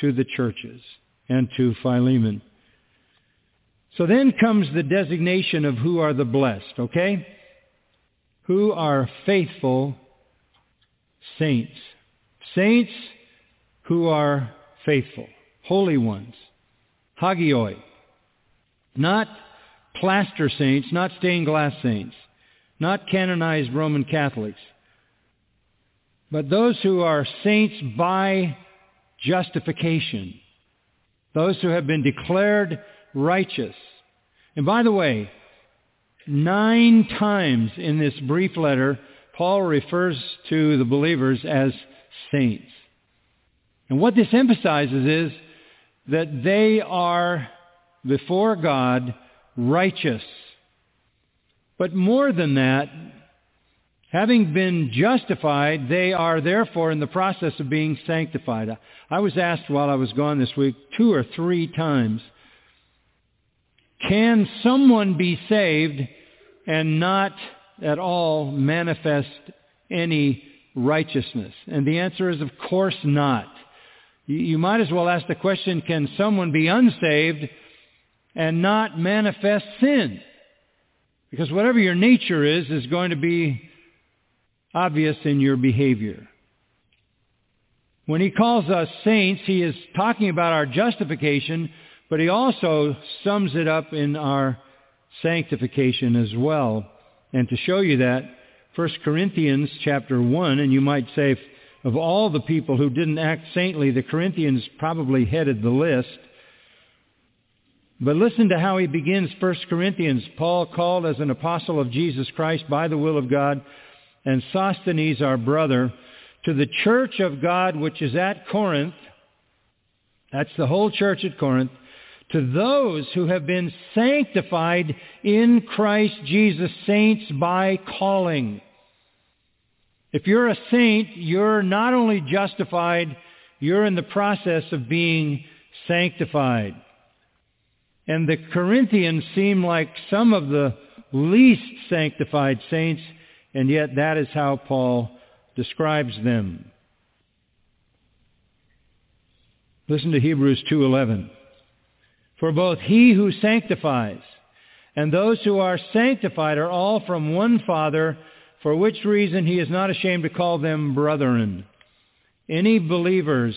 to the churches and to Philemon. So then comes the designation of who are the blessed, okay? who are faithful saints. Saints who are faithful, holy ones, hagioi. Not plaster saints, not stained glass saints, not canonized Roman Catholics, but those who are saints by justification, those who have been declared righteous. And by the way, Nine times in this brief letter, Paul refers to the believers as saints. And what this emphasizes is that they are before God righteous. But more than that, having been justified, they are therefore in the process of being sanctified. I was asked while I was gone this week two or three times, can someone be saved and not at all manifest any righteousness? And the answer is, of course not. You might as well ask the question, can someone be unsaved and not manifest sin? Because whatever your nature is, is going to be obvious in your behavior. When he calls us saints, he is talking about our justification, but he also sums it up in our sanctification as well. And to show you that, 1 Corinthians chapter 1, and you might say of all the people who didn't act saintly, the Corinthians probably headed the list. But listen to how he begins 1 Corinthians. Paul called as an apostle of Jesus Christ by the will of God, and Sosthenes our brother, to the church of God which is at Corinth, that's the whole church at Corinth, to those who have been sanctified in Christ Jesus, saints by calling. If you're a saint, you're not only justified, you're in the process of being sanctified. And the Corinthians seem like some of the least sanctified saints, and yet that is how Paul describes them. Listen to Hebrews 2.11. For both he who sanctifies and those who are sanctified are all from one Father, for which reason he is not ashamed to call them brethren. Any believers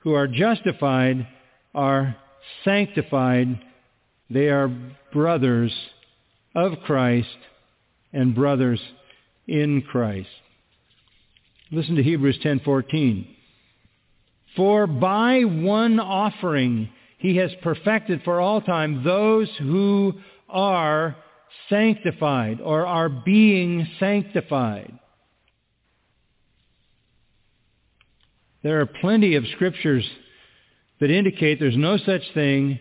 who are justified are sanctified. They are brothers of Christ and brothers in Christ. Listen to Hebrews 10:14. For by one offering he has perfected for all time those who are sanctified or are being sanctified. There are plenty of scriptures that indicate there's no such thing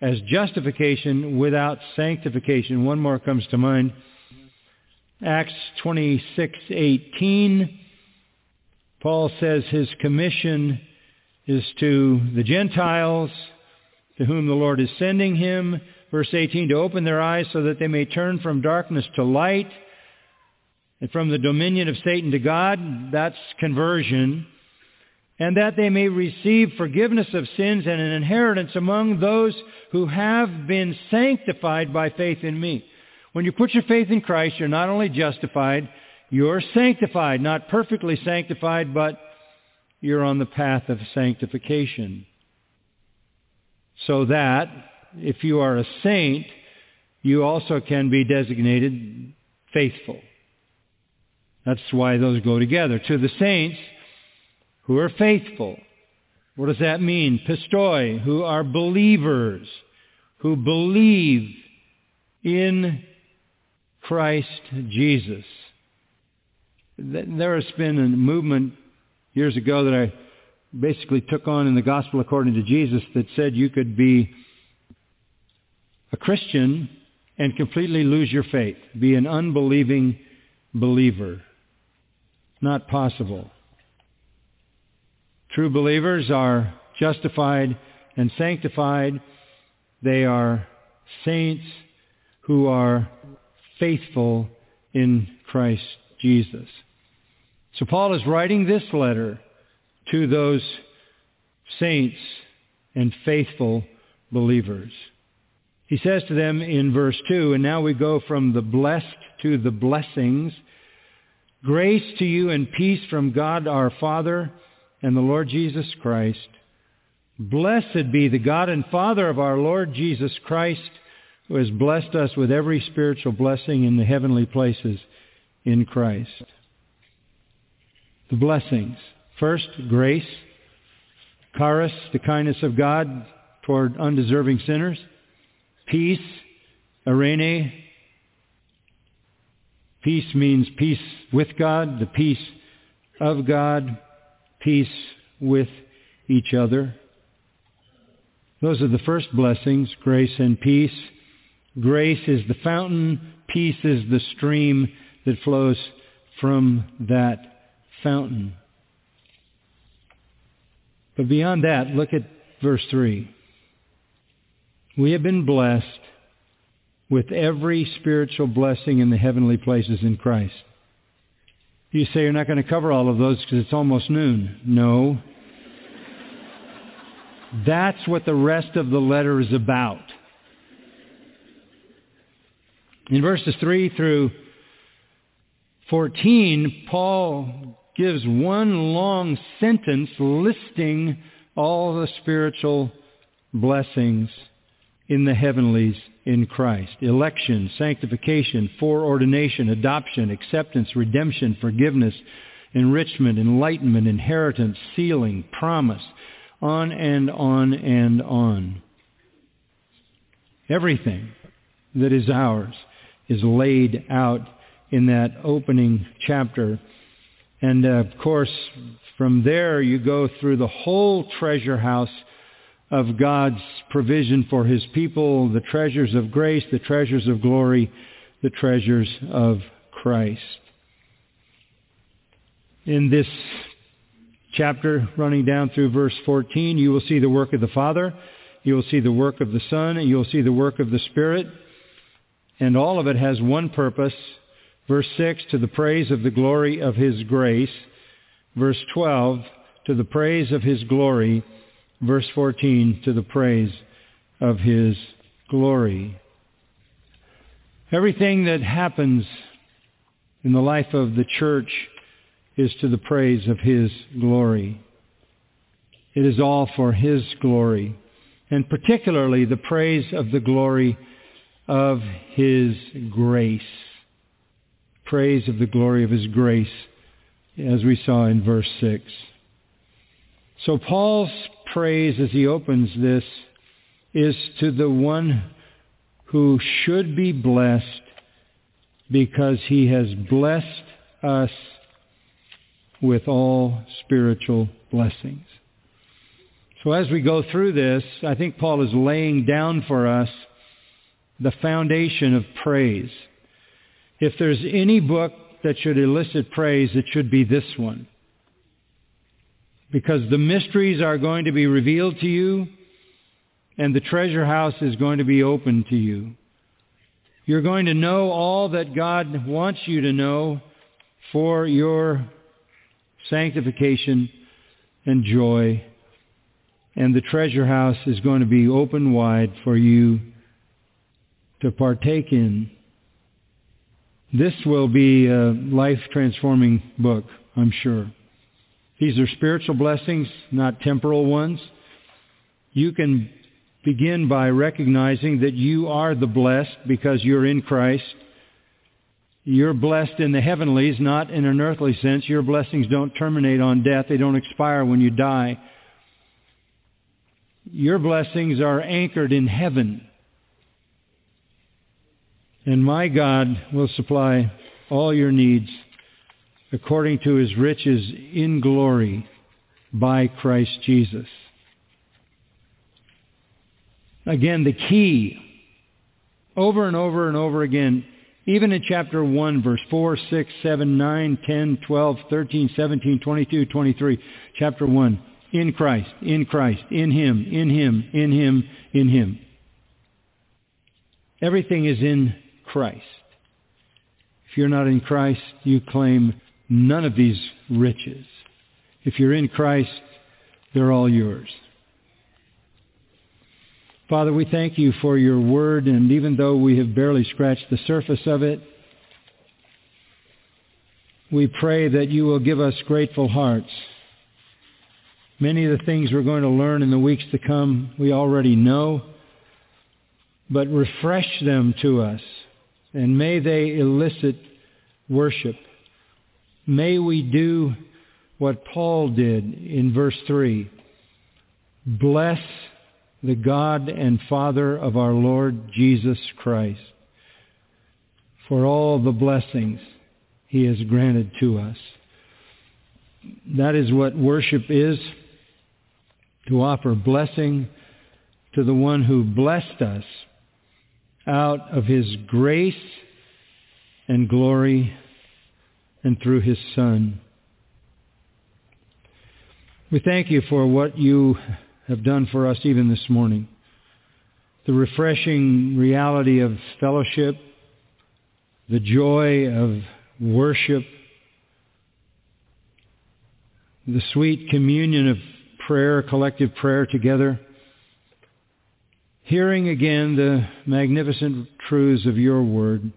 as justification without sanctification. One more comes to mind. Acts 26:18 Paul says his commission is to the Gentiles to whom the Lord is sending him verse 18, to open their eyes so that they may turn from darkness to light and from the dominion of Satan to God. That's conversion. And that they may receive forgiveness of sins and an inheritance among those who have been sanctified by faith in me. When you put your faith in Christ, you're not only justified, you're sanctified. Not perfectly sanctified, but you're on the path of sanctification. So that if you are a saint, you also can be designated faithful. That's why those go together. To the saints who are faithful. What does that mean? Pistoi, who are believers, who believe in Christ Jesus. There has been a movement years ago that I basically took on in the Gospel according to Jesus that said you could be a Christian and completely lose your faith, be an unbelieving believer. Not possible. True believers are justified and sanctified. They are saints who are faithful in Christ Jesus. So Paul is writing this letter to those saints and faithful believers. He says to them in verse 2, and now we go from the blessed to the blessings. Grace to you and peace from God our Father and the Lord Jesus Christ. Blessed be the God and Father of our Lord Jesus Christ, who has blessed us with every spiritual blessing in the heavenly places in Christ. The blessings. First, grace. Charis, the kindness of God toward undeserving sinners. Peace, eirene. Peace means peace with God, the peace of God, peace with each other. Those are the first blessings, grace and peace. Grace is the fountain, peace is the stream that flows from that fountain. But beyond that, look at verse 3. We have been blessed with every spiritual blessing in the heavenly places in Christ. You say you're not going to cover all of those because it's almost noon. No. That's what the rest of the letter is about. In verses 3 through 14, Paul gives one long sentence listing all the spiritual blessings in the heavenlies in Christ. Election, sanctification, foreordination, adoption, acceptance, redemption, forgiveness, enrichment, enlightenment, inheritance, sealing, promise, on and on and on. Everything that is ours is laid out in that opening chapter. And uh, of course, from there you go through the whole treasure house of God's provision for his people, the treasures of grace, the treasures of glory, the treasures of Christ. In this chapter, running down through verse 14, you will see the work of the Father, you will see the work of the Son, and you will see the work of the Spirit. And all of it has one purpose. Verse 6, to the praise of the glory of his grace. Verse 12, to the praise of his glory. Verse 14, to the praise of his glory. Everything that happens in the life of the church is to the praise of his glory. It is all for his glory, and particularly the praise of the glory of his grace. Praise of the glory of his grace, as we saw in verse 6. So Paul's praise as he opens this is to the one who should be blessed because he has blessed us with all spiritual blessings. So as we go through this, I think Paul is laying down for us the foundation of praise. If there's any book that should elicit praise, it should be this one. Because the mysteries are going to be revealed to you, and the treasure house is going to be open to you. You're going to know all that God wants you to know for your sanctification and joy. And the treasure house is going to be open wide for you to partake in. This will be a life-transforming book, I'm sure. These are spiritual blessings, not temporal ones. You can begin by recognizing that you are the blessed because you're in Christ. You're blessed in the heavenlies, not in an earthly sense. Your blessings don't terminate on death. They don't expire when you die. Your blessings are anchored in heaven. And my God will supply all your needs according to his riches in glory by Christ Jesus. Again, the key, over and over and over again, even in chapter 1, verse 4, 6, 7, 9, 10, 12, 13, 17, 22, 23. Chapter 1, in Christ, in Christ, in Him, in Him, in Him, in Him. Everything is in Christ. If you're not in Christ, you claim none of these riches. If you're in Christ, they're all yours. Father, we thank you for your word, and even though we have barely scratched the surface of it, we pray that you will give us grateful hearts. Many of the things we're going to learn in the weeks to come, we already know, but refresh them to us and may they elicit worship. May we do what Paul did in verse 3. Bless the God and Father of our Lord Jesus Christ for all the blessings he has granted to us. That is what worship is, to offer blessing to the one who blessed us out of his grace and glory and through his Son. We thank you for what you have done for us even this morning. The refreshing reality of fellowship, the joy of worship, the sweet communion of prayer, collective prayer together hearing again the magnificent truths of your word,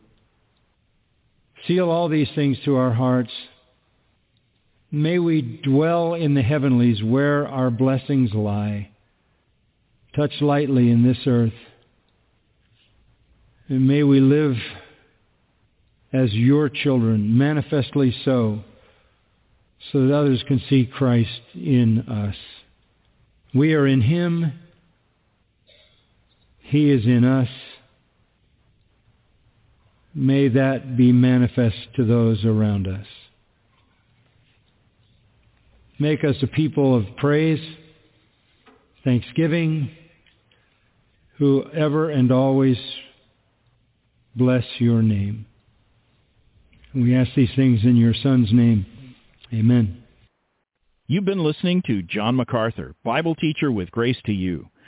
Seal all these things to our hearts. May we dwell in the heavenlies where our blessings lie. Touch lightly in this earth. And may we live as your children, manifestly so, so that others can see Christ in us. We are in him. He is in us. May that be manifest to those around us. Make us a people of praise, thanksgiving, who ever and always bless your name. We ask these things in your Son's name. Amen. You've been listening to John MacArthur, Bible teacher with Grace to You.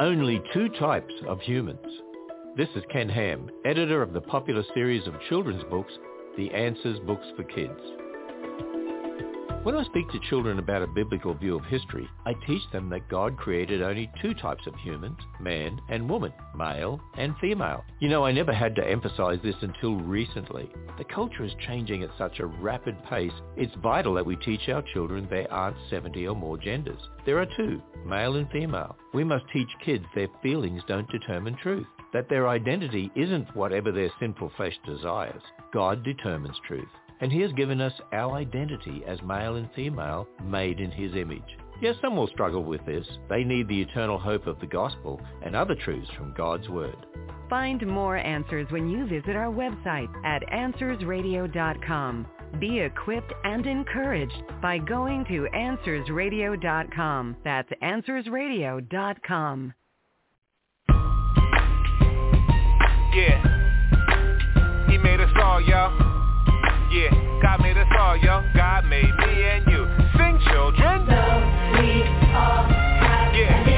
Only two types of humans. This is Ken Ham, editor of the popular series of children's books, The Answers Books for Kids. When I speak to children about a biblical view of history, I teach them that God created only two types of humans, man and woman, male and female. You know, I never had to emphasize this until recently. The culture is changing at such a rapid pace, it's vital that we teach our children there aren't 70 or more genders. There are two, male and female. We must teach kids their feelings don't determine truth that their identity isn't whatever their sinful flesh desires. God determines truth and he has given us our identity as male and female made in his image. Yes, some will struggle with this. They need the eternal hope of the gospel and other truths from God's word. Find more answers when you visit our website at AnswersRadio.com. Be equipped and encouraged by going to AnswersRadio.com. That's AnswersRadio.com. Yeah. He made us all, y'all. Yeah, God made us all, yo. God made me and you. Sing, children. So we all have Yeah.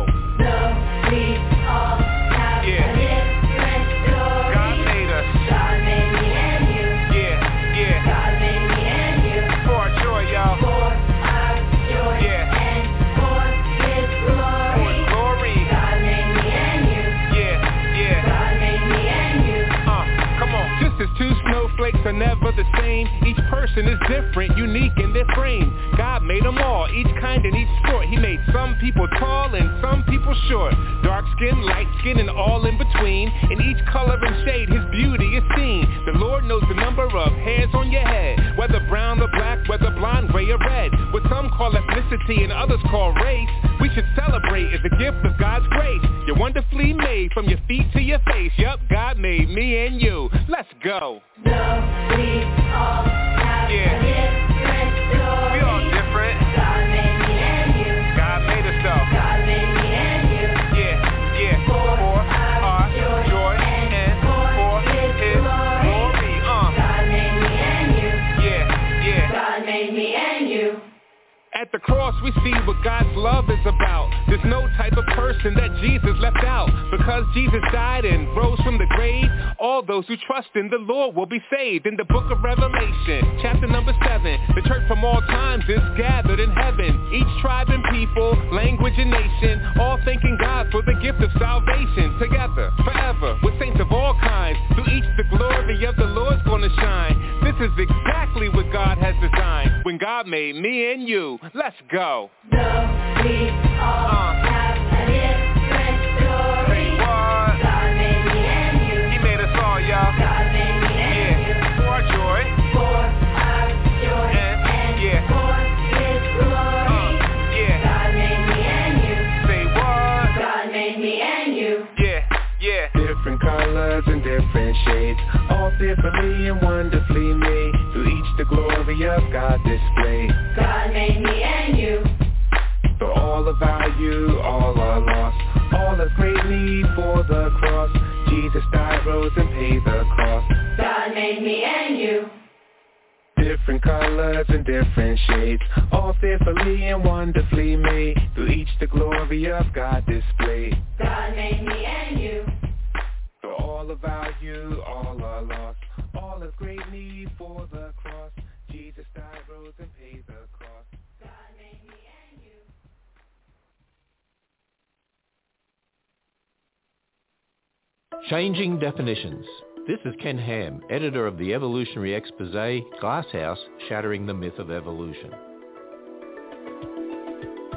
Glasshouse Shattering the Myth of Evolution.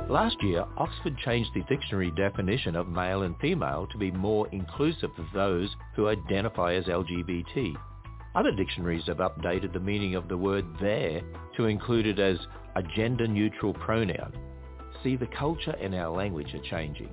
Last year, Oxford changed the dictionary definition of male and female to be more inclusive of those who identify as LGBT. Other dictionaries have updated the meaning of the word there to include it as a gender-neutral pronoun. See, the culture and our language are changing.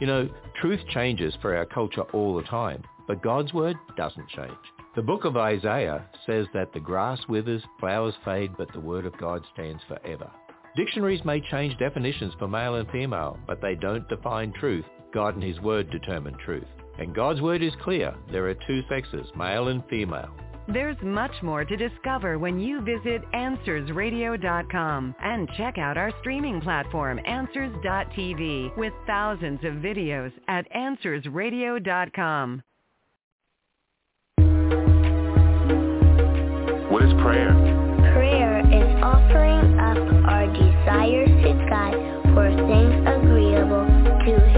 You know, truth changes for our culture all the time, but God's word doesn't change. The book of Isaiah says that the grass withers, flowers fade, but the word of God stands forever. Dictionaries may change definitions for male and female, but they don't define truth. God and his word determine truth. And God's word is clear. There are two sexes, male and female. There's much more to discover when you visit AnswersRadio.com and check out our streaming platform, Answers.tv, with thousands of videos at AnswersRadio.com. is prayer. Prayer is offering up our desires to God for things agreeable to him.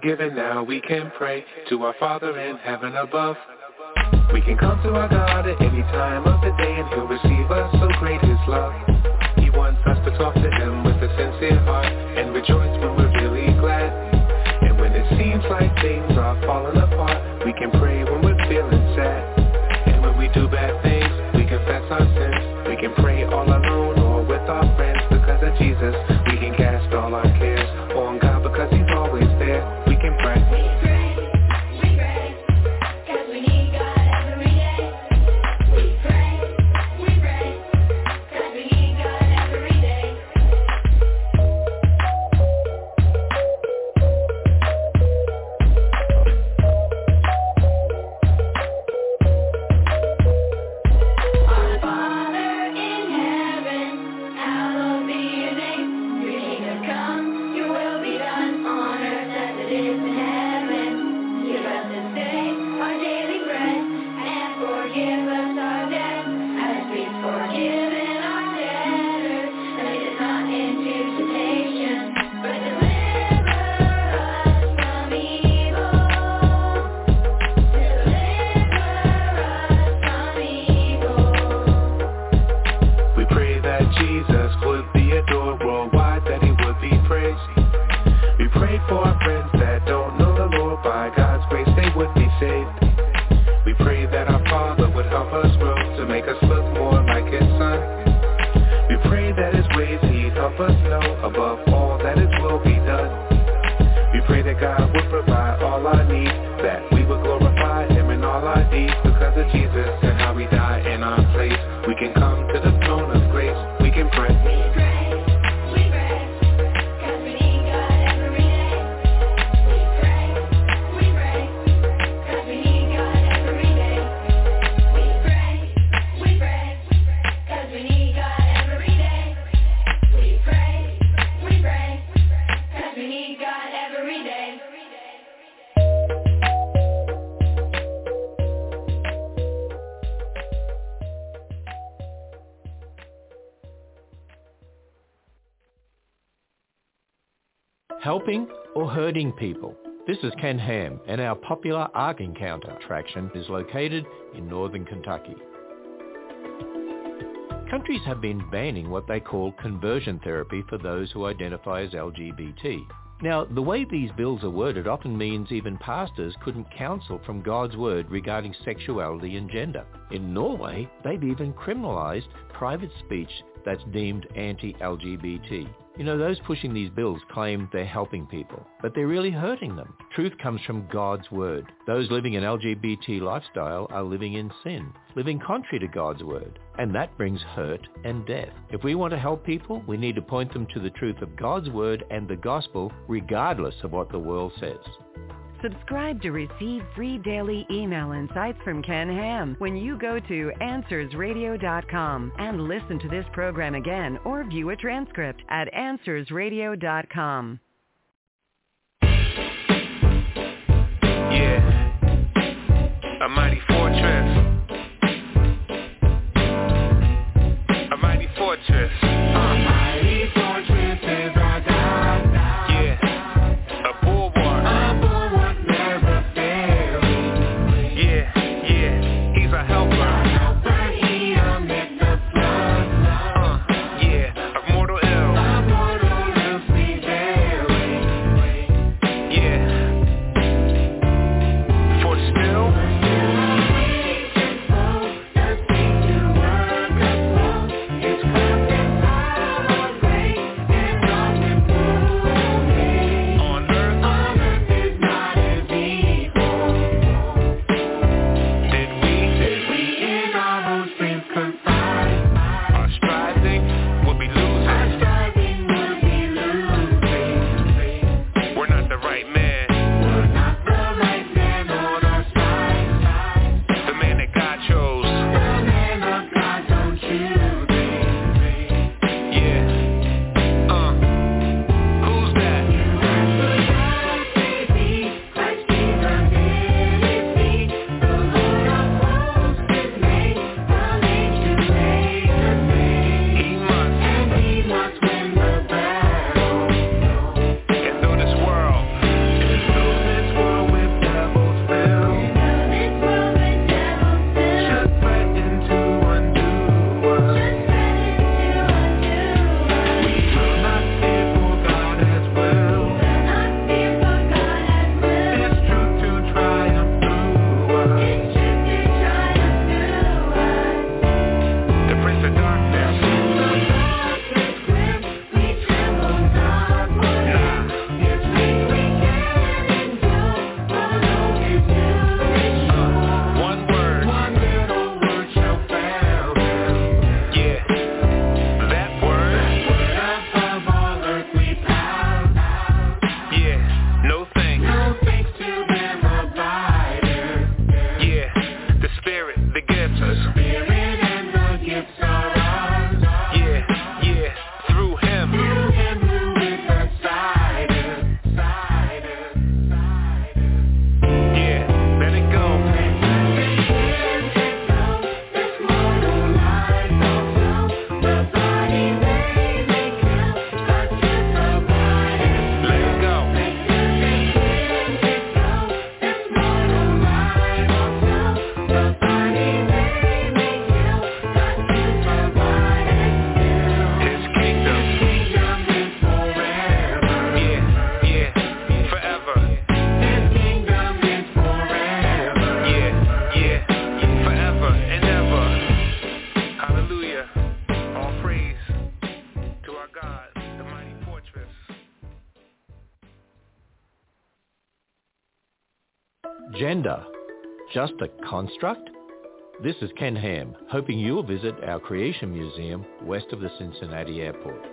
forgiven now. We can pray to our Father in heaven above. We can come to our God at any time of the day and he'll receive us. So great is love. He wants us to talk to him This Ham, and our popular Ark Encounter attraction is located in northern Kentucky. Countries have been banning what they call conversion therapy for those who identify as LGBT. Now, the way these bills are worded often means even pastors couldn't counsel from God's word regarding sexuality and gender. In Norway, they've even criminalized private speech that's deemed anti-LGBT. You know, those pushing these bills claim they're helping people, but they're really hurting them. Truth comes from God's word. Those living an LGBT lifestyle are living in sin, living contrary to God's word, and that brings hurt and death. If we want to help people, we need to point them to the truth of God's word and the gospel, regardless of what the world says. Subscribe to receive free daily email insights from Ken Ham when you go to AnswersRadio.com and listen to this program again or view a transcript at AnswersRadio.com. Yeah. A mighty fortress. A mighty fortress. Construct? This is Ken Ham, hoping you'll visit our Creation Museum west of the Cincinnati airport.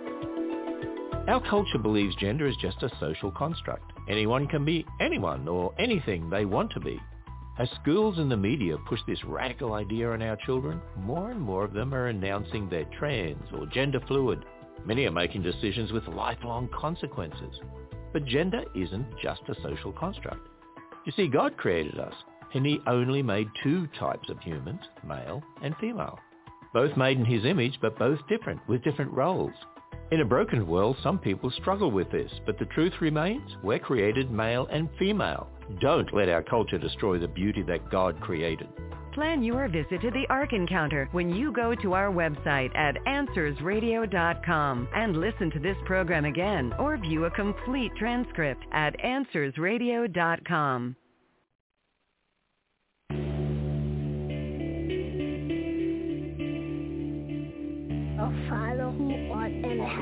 Our culture believes gender is just a social construct. Anyone can be anyone or anything they want to be. As schools and the media push this radical idea on our children, more and more of them are announcing they're trans or gender fluid. Many are making decisions with lifelong consequences. But gender isn't just a social construct. You see, God created us, and he only made two types of humans, male and female. Both made in his image, but both different, with different roles. In a broken world, some people struggle with this, but the truth remains, we're created male and female. Don't let our culture destroy the beauty that God created. Plan your visit to the Ark Encounter when you go to our website at AnswersRadio.com and listen to this program again or view a complete transcript at AnswersRadio.com. Our Father who art in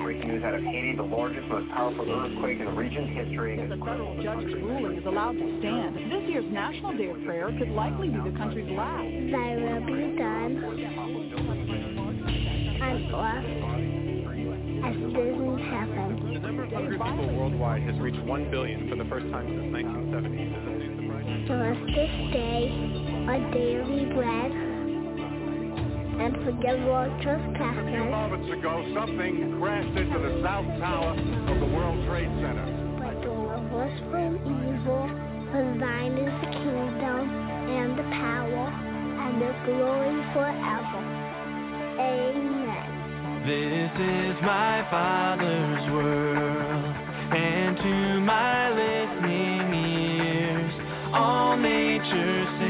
Breaking news out of Haiti, the largest, most powerful earthquake in the region's history. If the federal judge's ruling is allowed to stand, this year's National Day of Prayer could likely be the country's last. Thy will be done on earth as it is in heaven. The number of hungry people worldwide has reached 1 billion for the first time since 1970. Give us this day our daily bread, and forgive our trespasses, moments ago, something crashed into the south tower of the World Trade Center. but deliver us from evil. For thine is the kingdom, and the power, and the glory forever. Amen. This is my Father's world, and to my listening ears, all nature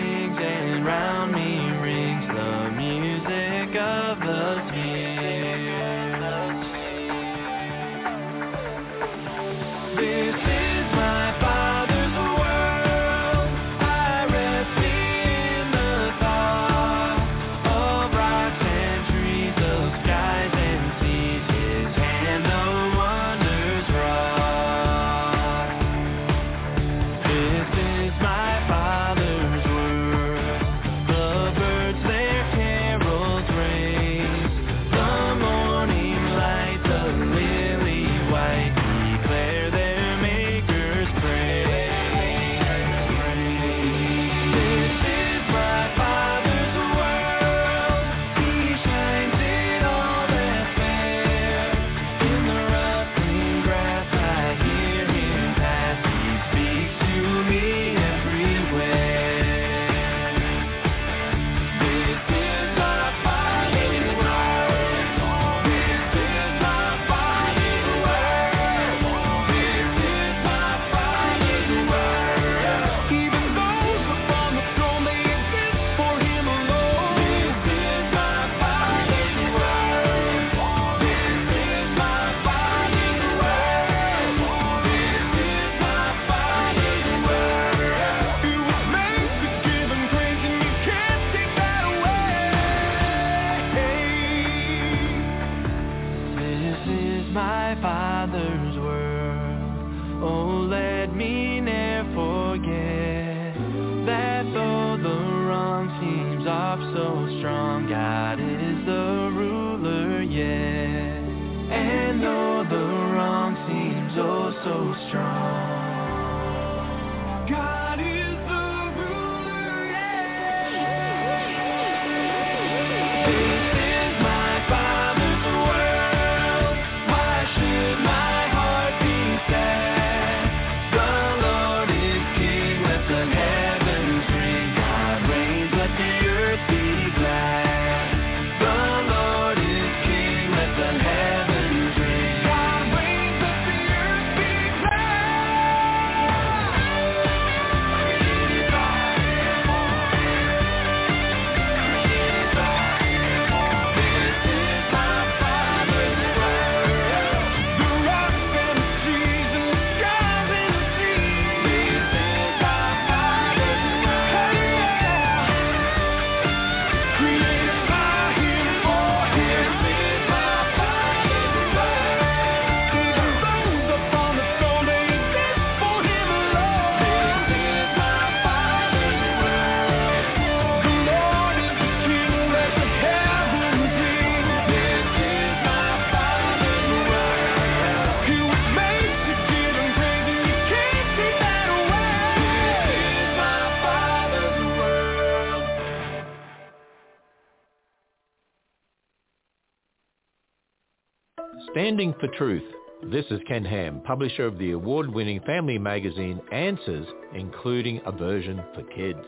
Standing for Truth. This is Ken Ham, publisher of the award-winning family magazine Answers, including a version for kids.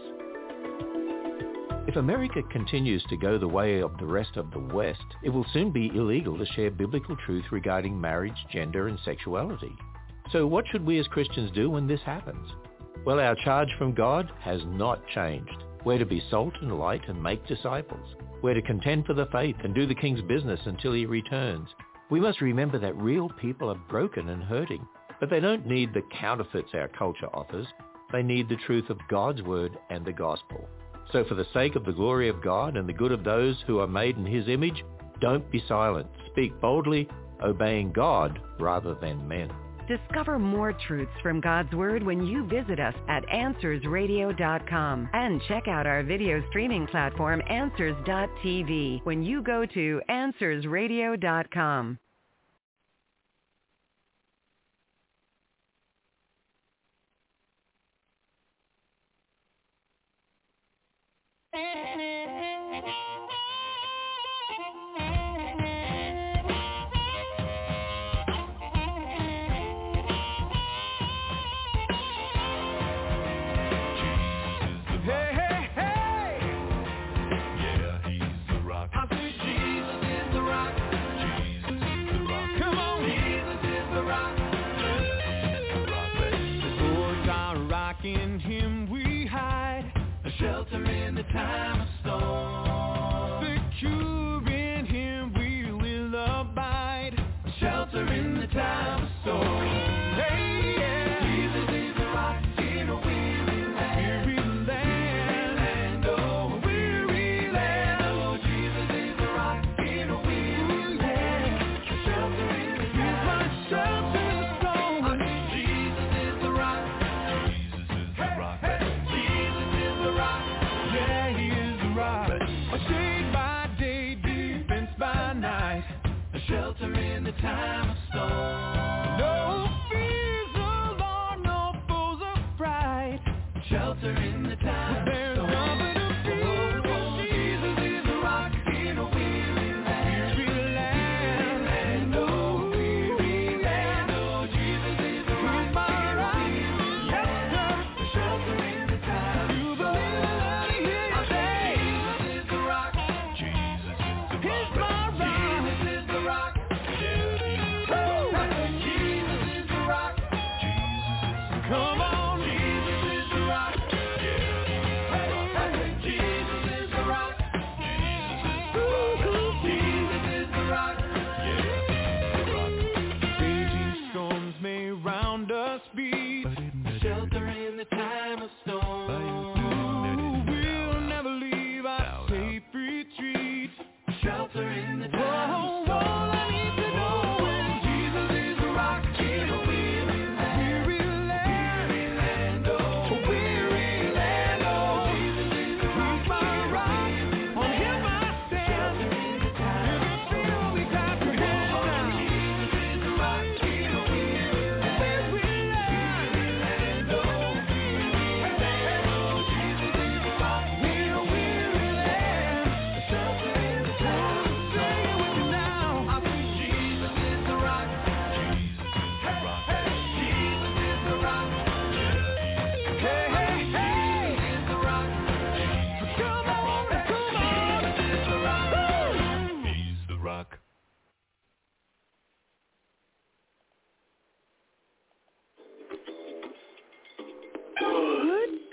If America continues to go the way of the rest of the West, it will soon be illegal to share biblical truth regarding marriage, gender, and sexuality. So what should we as Christians do when this happens? Well, our charge from God has not changed. We're to be salt and light and make disciples. We're to contend for the faith and do the King's business until he returns. We must remember that real people are broken and hurting, but they don't need the counterfeits our culture offers. They need the truth of God's word and the gospel. So for the sake of the glory of God and the good of those who are made in his image, don't be silent. Speak boldly, obeying God rather than men. Discover more truths from God's Word when you visit us at AnswersRadio.com and check out our video streaming platform Answers.tv when you go to AnswersRadio.com. [laughs] time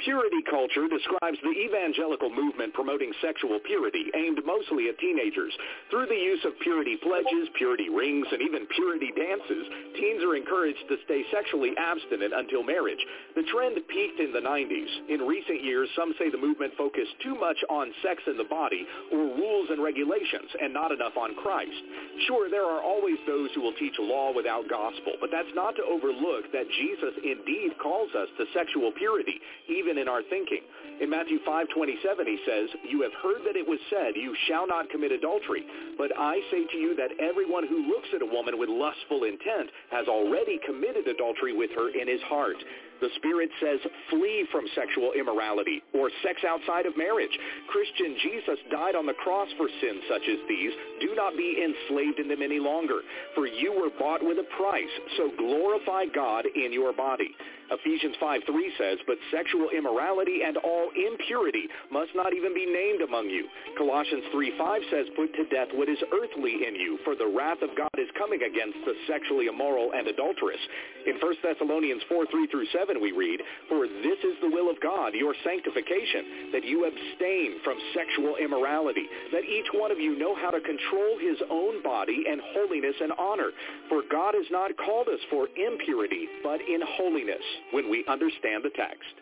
Purity culture describes the evangelical movement promoting sexual purity aimed mostly at teenagers. Through the use of purity pledges, purity rings, and even purity dances, teens are encouraged to stay sexually abstinent until marriage. The trend peaked in the 90s. In recent years, some say the movement focused too much on sex in the body or rules and regulations and not enough on Christ. Sure, there are always those who will teach law without gospel, but that's not to overlook that Jesus indeed calls us to sexual purity, even in our thinking. In Matthew 5:27 he says, "You have heard that it was said, you shall not commit adultery, but I say to you that everyone who looks at a woman with lustful intent has already committed adultery with her in his heart." The Spirit says flee from sexual immorality or sex outside of marriage. Christian, Jesus died on the cross for sins such as these. Do not be enslaved in them any longer. For you were bought with a price, so glorify God in your body. Ephesians 5.3 says, But sexual immorality and all impurity must not even be named among you. Colossians 3.5 says, Put to death what is earthly in you, for the wrath of God is coming against the sexually immoral and adulterous. In 1 Thessalonians 4.3 through 7 we read, For this is the will of God, your sanctification, that you abstain from sexual immorality, that each one of you know how to control his own body in holiness and honor. For God has not called us for impurity, but in holiness when we understand the text.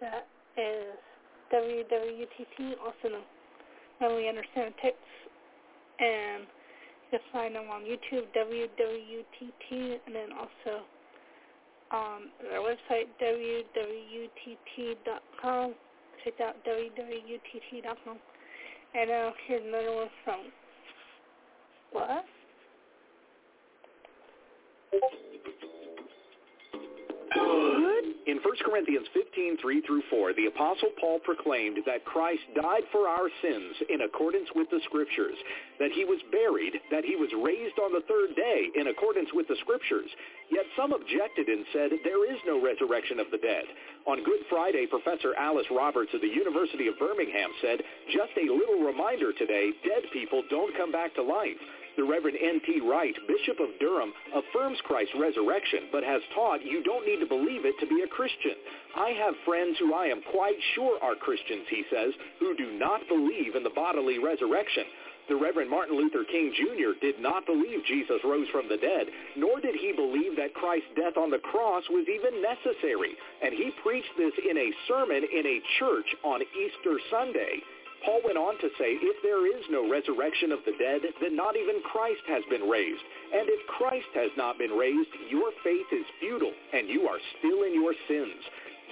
That is WWUTT, also when we understand text, and you can find them on YouTube, WWUTT, and then also on their website, www.utt.com. Check out www.utt.com. And now here's another one from what? In 1 Corinthians 15, 3 through 4, the Apostle Paul proclaimed that Christ died for our sins in accordance with the Scriptures, that he was buried, that he was raised on the third day in accordance with the Scriptures. Yet some objected and said there is no resurrection of the dead. On Good Friday, Professor Alice Roberts of the University of Birmingham said, just a little reminder today, dead people don't come back to life. The Reverend N.T. Wright, Bishop of Durham, affirms Christ's resurrection, but has taught you don't need to believe it to be a Christian. I have friends who I am quite sure are Christians, he says, who do not believe in the bodily resurrection. The Reverend Martin Luther King Jr. did not believe Jesus rose from the dead, nor did he believe that Christ's death on the cross was even necessary. And he preached this in a sermon in a church on Easter Sunday. Paul went on to say, if there is no resurrection of the dead, then not even Christ has been raised. And if Christ has not been raised, your faith is futile, and you are still in your sins.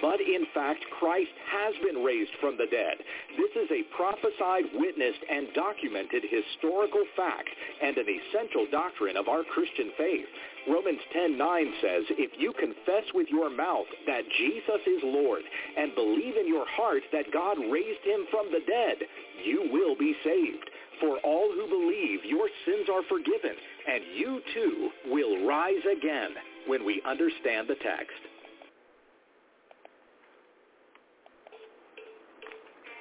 But in fact, Christ has been raised from the dead. This is a prophesied, witnessed, and documented historical fact and an essential doctrine of our Christian faith. Romans 10:9 says, If you confess with your mouth that Jesus is Lord and believe in your heart that God raised him from the dead, you will be saved. For all who believe, your sins are forgiven, and you too will rise again when we understand the text.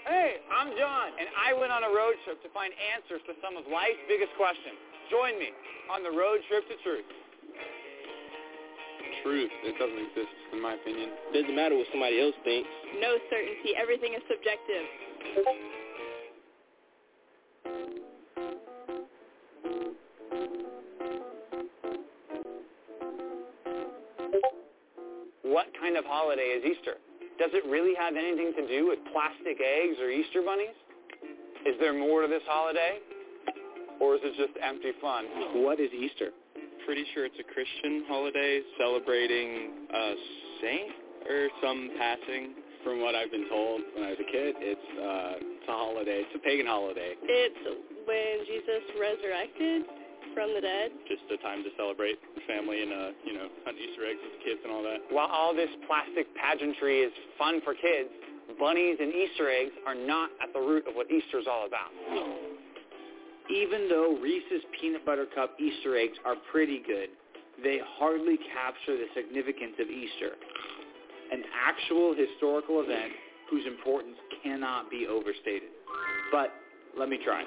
Hey, I'm John, and I went on a road trip to find answers to some of life's biggest questions. Join me on the road trip to truth. Truth, it doesn't exist, in my opinion. Doesn't matter what somebody else thinks. No certainty. Everything is subjective. What kind of holiday is Easter? Does it really have anything to do with plastic eggs or Easter bunnies? Is there more to this holiday? Or is it just empty fun? What is Easter? Pretty sure it's a Christian holiday celebrating a saint or some passing. From what I've been told when I was a kid, it's, uh, it's a holiday. It's a pagan holiday. It's when Jesus resurrected from the dead. Just a time to celebrate family and, uh, you know, hunt Easter eggs with the kids and all that. While all this plastic pageantry is fun for kids, bunnies and Easter eggs are not at the root of what Easter is all about. Even though Reese's Peanut Butter Cup Easter eggs are pretty good, they hardly capture the significance of Easter, an actual historical event whose importance cannot be overstated. But let me try.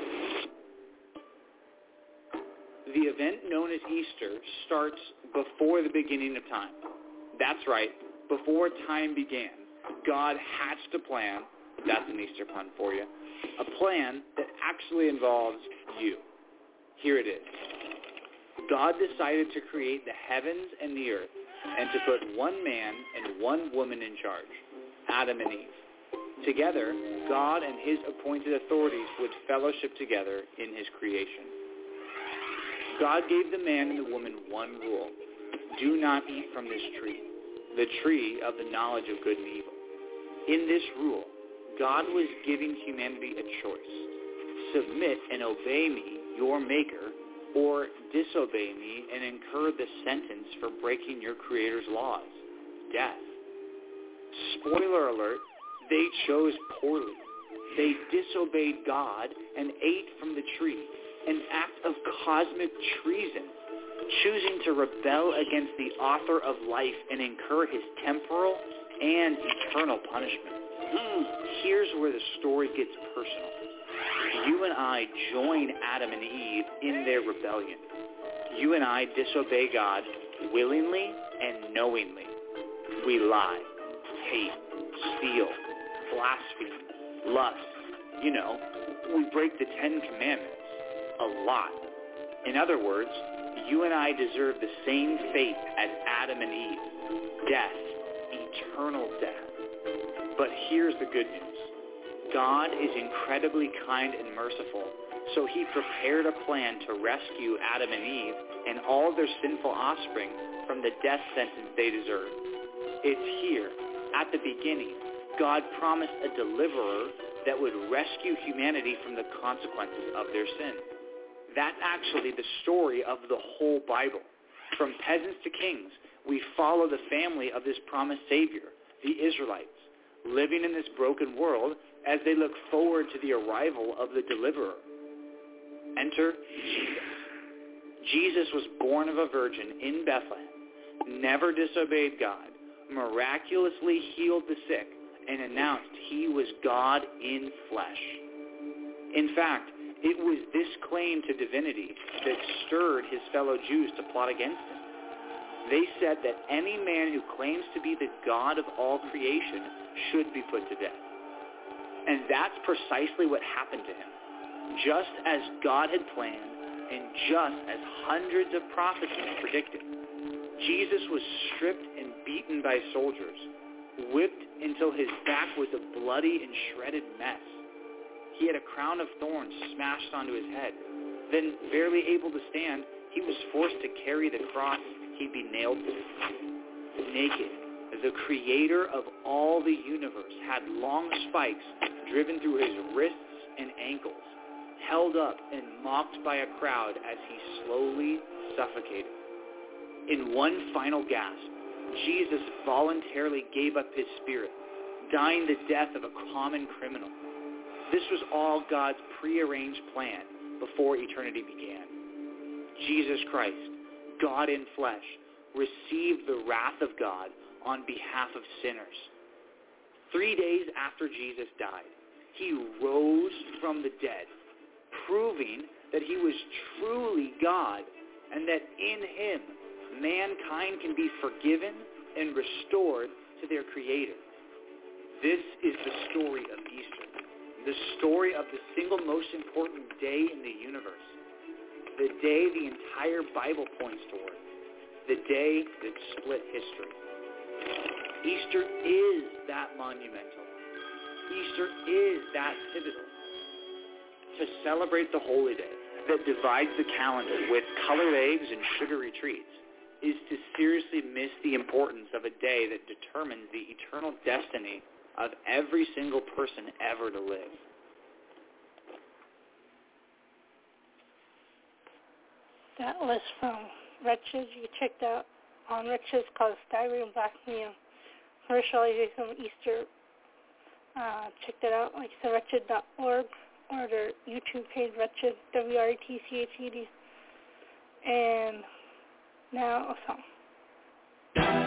The event known as Easter starts before the beginning of time. That's right, before time began, God hatched a plan, that's an Easter pun for you, a plan that actually involves you. Here it is. God decided to create the heavens and the earth and to put one man and one woman in charge, Adam and Eve. Together, God and his appointed authorities would fellowship together in his creation. God gave the man and the woman one rule. Do not eat from this tree, the tree of the knowledge of good and evil. In this rule, God was giving humanity a choice. Submit and obey me, your maker, or disobey me and incur the sentence for breaking your Creator's laws, death. Spoiler alert, they chose poorly. They disobeyed God and ate from the tree, an act of cosmic treason, choosing to rebel against the author of life and incur his temporal and eternal punishment. Hmm, Here's where the story gets personal. You and I join Adam and Eve in their rebellion. You and I disobey God willingly and knowingly. We lie, hate, steal, blaspheme, lust. You know, we break the Ten Commandments a lot. In other words, you and I deserve the same fate as Adam and Eve, death, eternal death. But here's the good news. God is incredibly kind and merciful, so he prepared a plan to rescue Adam and Eve and all their sinful offspring from the death sentence they deserve. It's here, at the beginning, God promised a deliverer that would rescue humanity from the consequences of their sin. That's actually the story of the whole Bible. From peasants to kings, we follow the family of this promised Savior, the Israelites, living in this broken world as they look forward to the arrival of the deliverer. Enter Jesus. Jesus was born of a virgin in Bethlehem, never disobeyed God, miraculously healed the sick, and announced he was God in flesh. In fact, it was this claim to divinity that stirred his fellow Jews to plot against him. They said that any man who claims to be the God of all creation should be put to death. And that's precisely what happened to him. Just as God had planned and just as hundreds of prophecies predicted. Jesus was stripped and beaten by soldiers, whipped until his back was a bloody and shredded mess. He had a crown of thorns smashed onto his head. Then, barely able to stand, he was forced to carry the cross he'd be nailed to. Naked, the creator of all the universe had long spikes driven through his wrists and ankles, held up and mocked by a crowd as he slowly suffocated. In one final gasp, Jesus voluntarily gave up his spirit, dying the death of a common criminal. This was all God's prearranged plan before eternity began. Jesus Christ, God in flesh, received the wrath of God on behalf of sinners. Three days after Jesus died, he rose from the dead, proving that he was truly God and that in him mankind can be forgiven and restored to their Creator. This is the story of Easter, the story of the single most important day in the universe, the day the entire Bible points toward, the day that split history. Easter is that monumental. Easter is that pivotal. To celebrate the holy day that divides the calendar with colored eggs and sugary treats is to seriously miss the importance of a day that determines the eternal destiny of every single person ever to live. That was from Wretched. You checked out on Wretched called Diary of Black Museum. Commercialization of Easter. Uh, check that out, like I wretched.org or their YouTube page, Wretched, W-R-E-T-C-H-E-D. And now a song.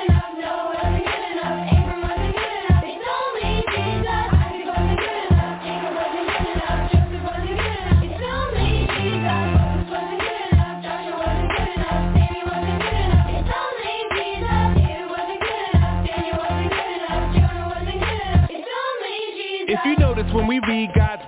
We God's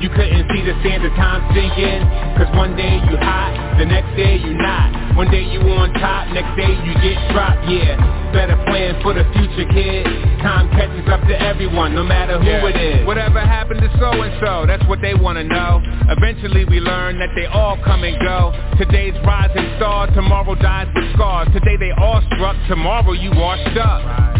You couldn't see the sands of time sinking. Cause one day you hot, the next day you not. One day you on top, next day you get dropped, yeah. Better plan for the future, kid. Time catches up to everyone, no matter who it is. Whatever happened to so-and-so, that's what they wanna know. Eventually we learn that they all come and go. Today's rising star, tomorrow dies with scars Today they all struck, tomorrow you washed up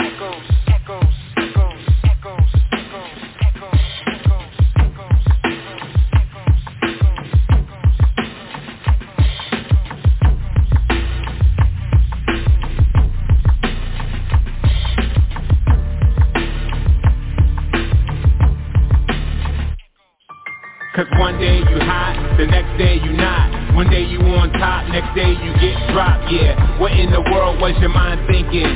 Cause one day you hot, the next day you not. One day you on top, next day you get dropped, yeah. What in the world was your mind thinking?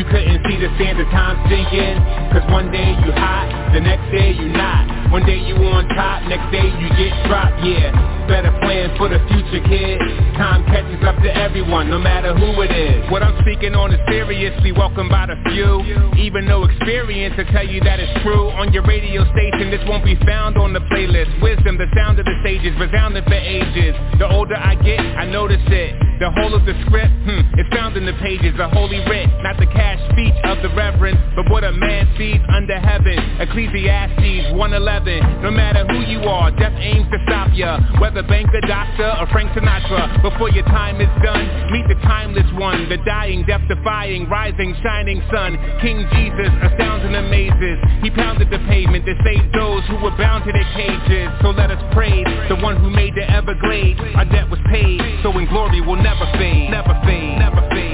You couldn't see the sands of time sinking. Cause one day you hot, the next day you not One day you on top, next day you get dropped, yeah. Better plan for the future, kid. Time catches up to everyone, no matter who it is. What I'm speaking on is seriously welcomed by the few. Even no experience to tell you that it's true. On your radio station, this won't be found on the playlist. Wisdom, the sound of the sages, resounding for ages. The older I get, I notice it The whole of the script, hmm, it's found in the pages The holy writ, not the cash speech of the reverend But what a man sees under heaven. Ecclesiastes 111 No matter who you are, death aims to stop ya. Whether banker, doctor, or Frank Sinatra Before your time is done, meet the timeless one. The dying, death-defying, rising, shining sun. King Jesus astounds and amazes. He pounded the pavement to save those who were bound to their cages. So let us praise the one who made the Everglades. Our debt was paid, so in glory we'll Never fade, never fade, never fade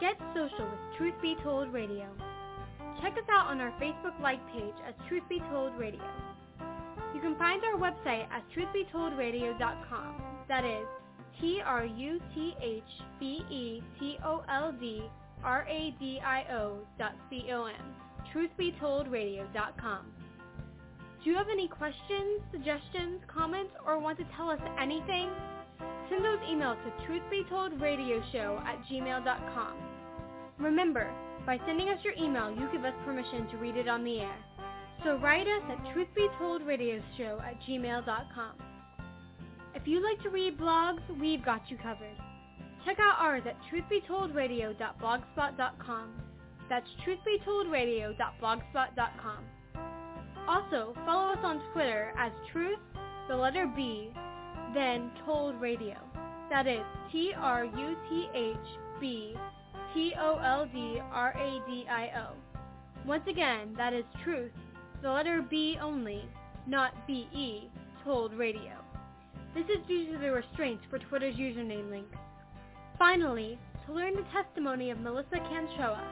Get social with Truth Be Told Radio. Check us out on our Facebook like page as Truth Be Told Radio. You can find our website at truthbetoldradio.com. That is T-R-U-T-H-B-E-T-O-L-D-R-A-D-I-O dot C-O-M. Truthbetoldradio.com. Do you have any questions, suggestions, comments, or want to tell us anything? Send those emails to truthbetoldradioshow at gmail.com. Remember, by sending us your email, you give us permission to read it on the air. So write us at truthbetoldradioshow at gmail.com. If you'd like to read blogs, we've got you covered. Check out ours at truthbetoldradio.blogspot.com. That's truthbetoldradio.blogspot.com. Also, follow us on Twitter as truth, the letter B, then Told Radio. That is T-R-U-T-H-B-T-O-L-D-R-A-D-I-O. Once again, that is truth, the letter B only, not B-E, Told Radio. This is due to the restraints for Twitter's username links. Finally, to learn the testimony of Melissa Canchoa,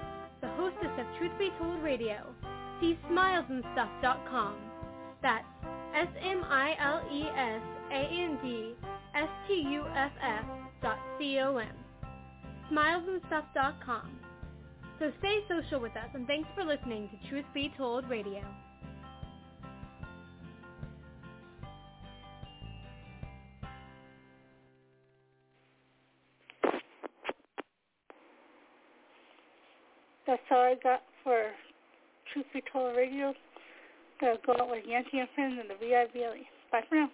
the hostess of Truth Be Told Radio, smilesandstuff.com. That's S-M-I-L-E-S-A-N-D-S-T-U-F-F dot C-O-M. Smilesandstuff.com. So stay social with us and thanks for listening to Truth Be Told Radio. That's all I got for Truth Be Told Radio. Gonna go out with Yancy and Friends and the B-I-B-L-E. Bye for now.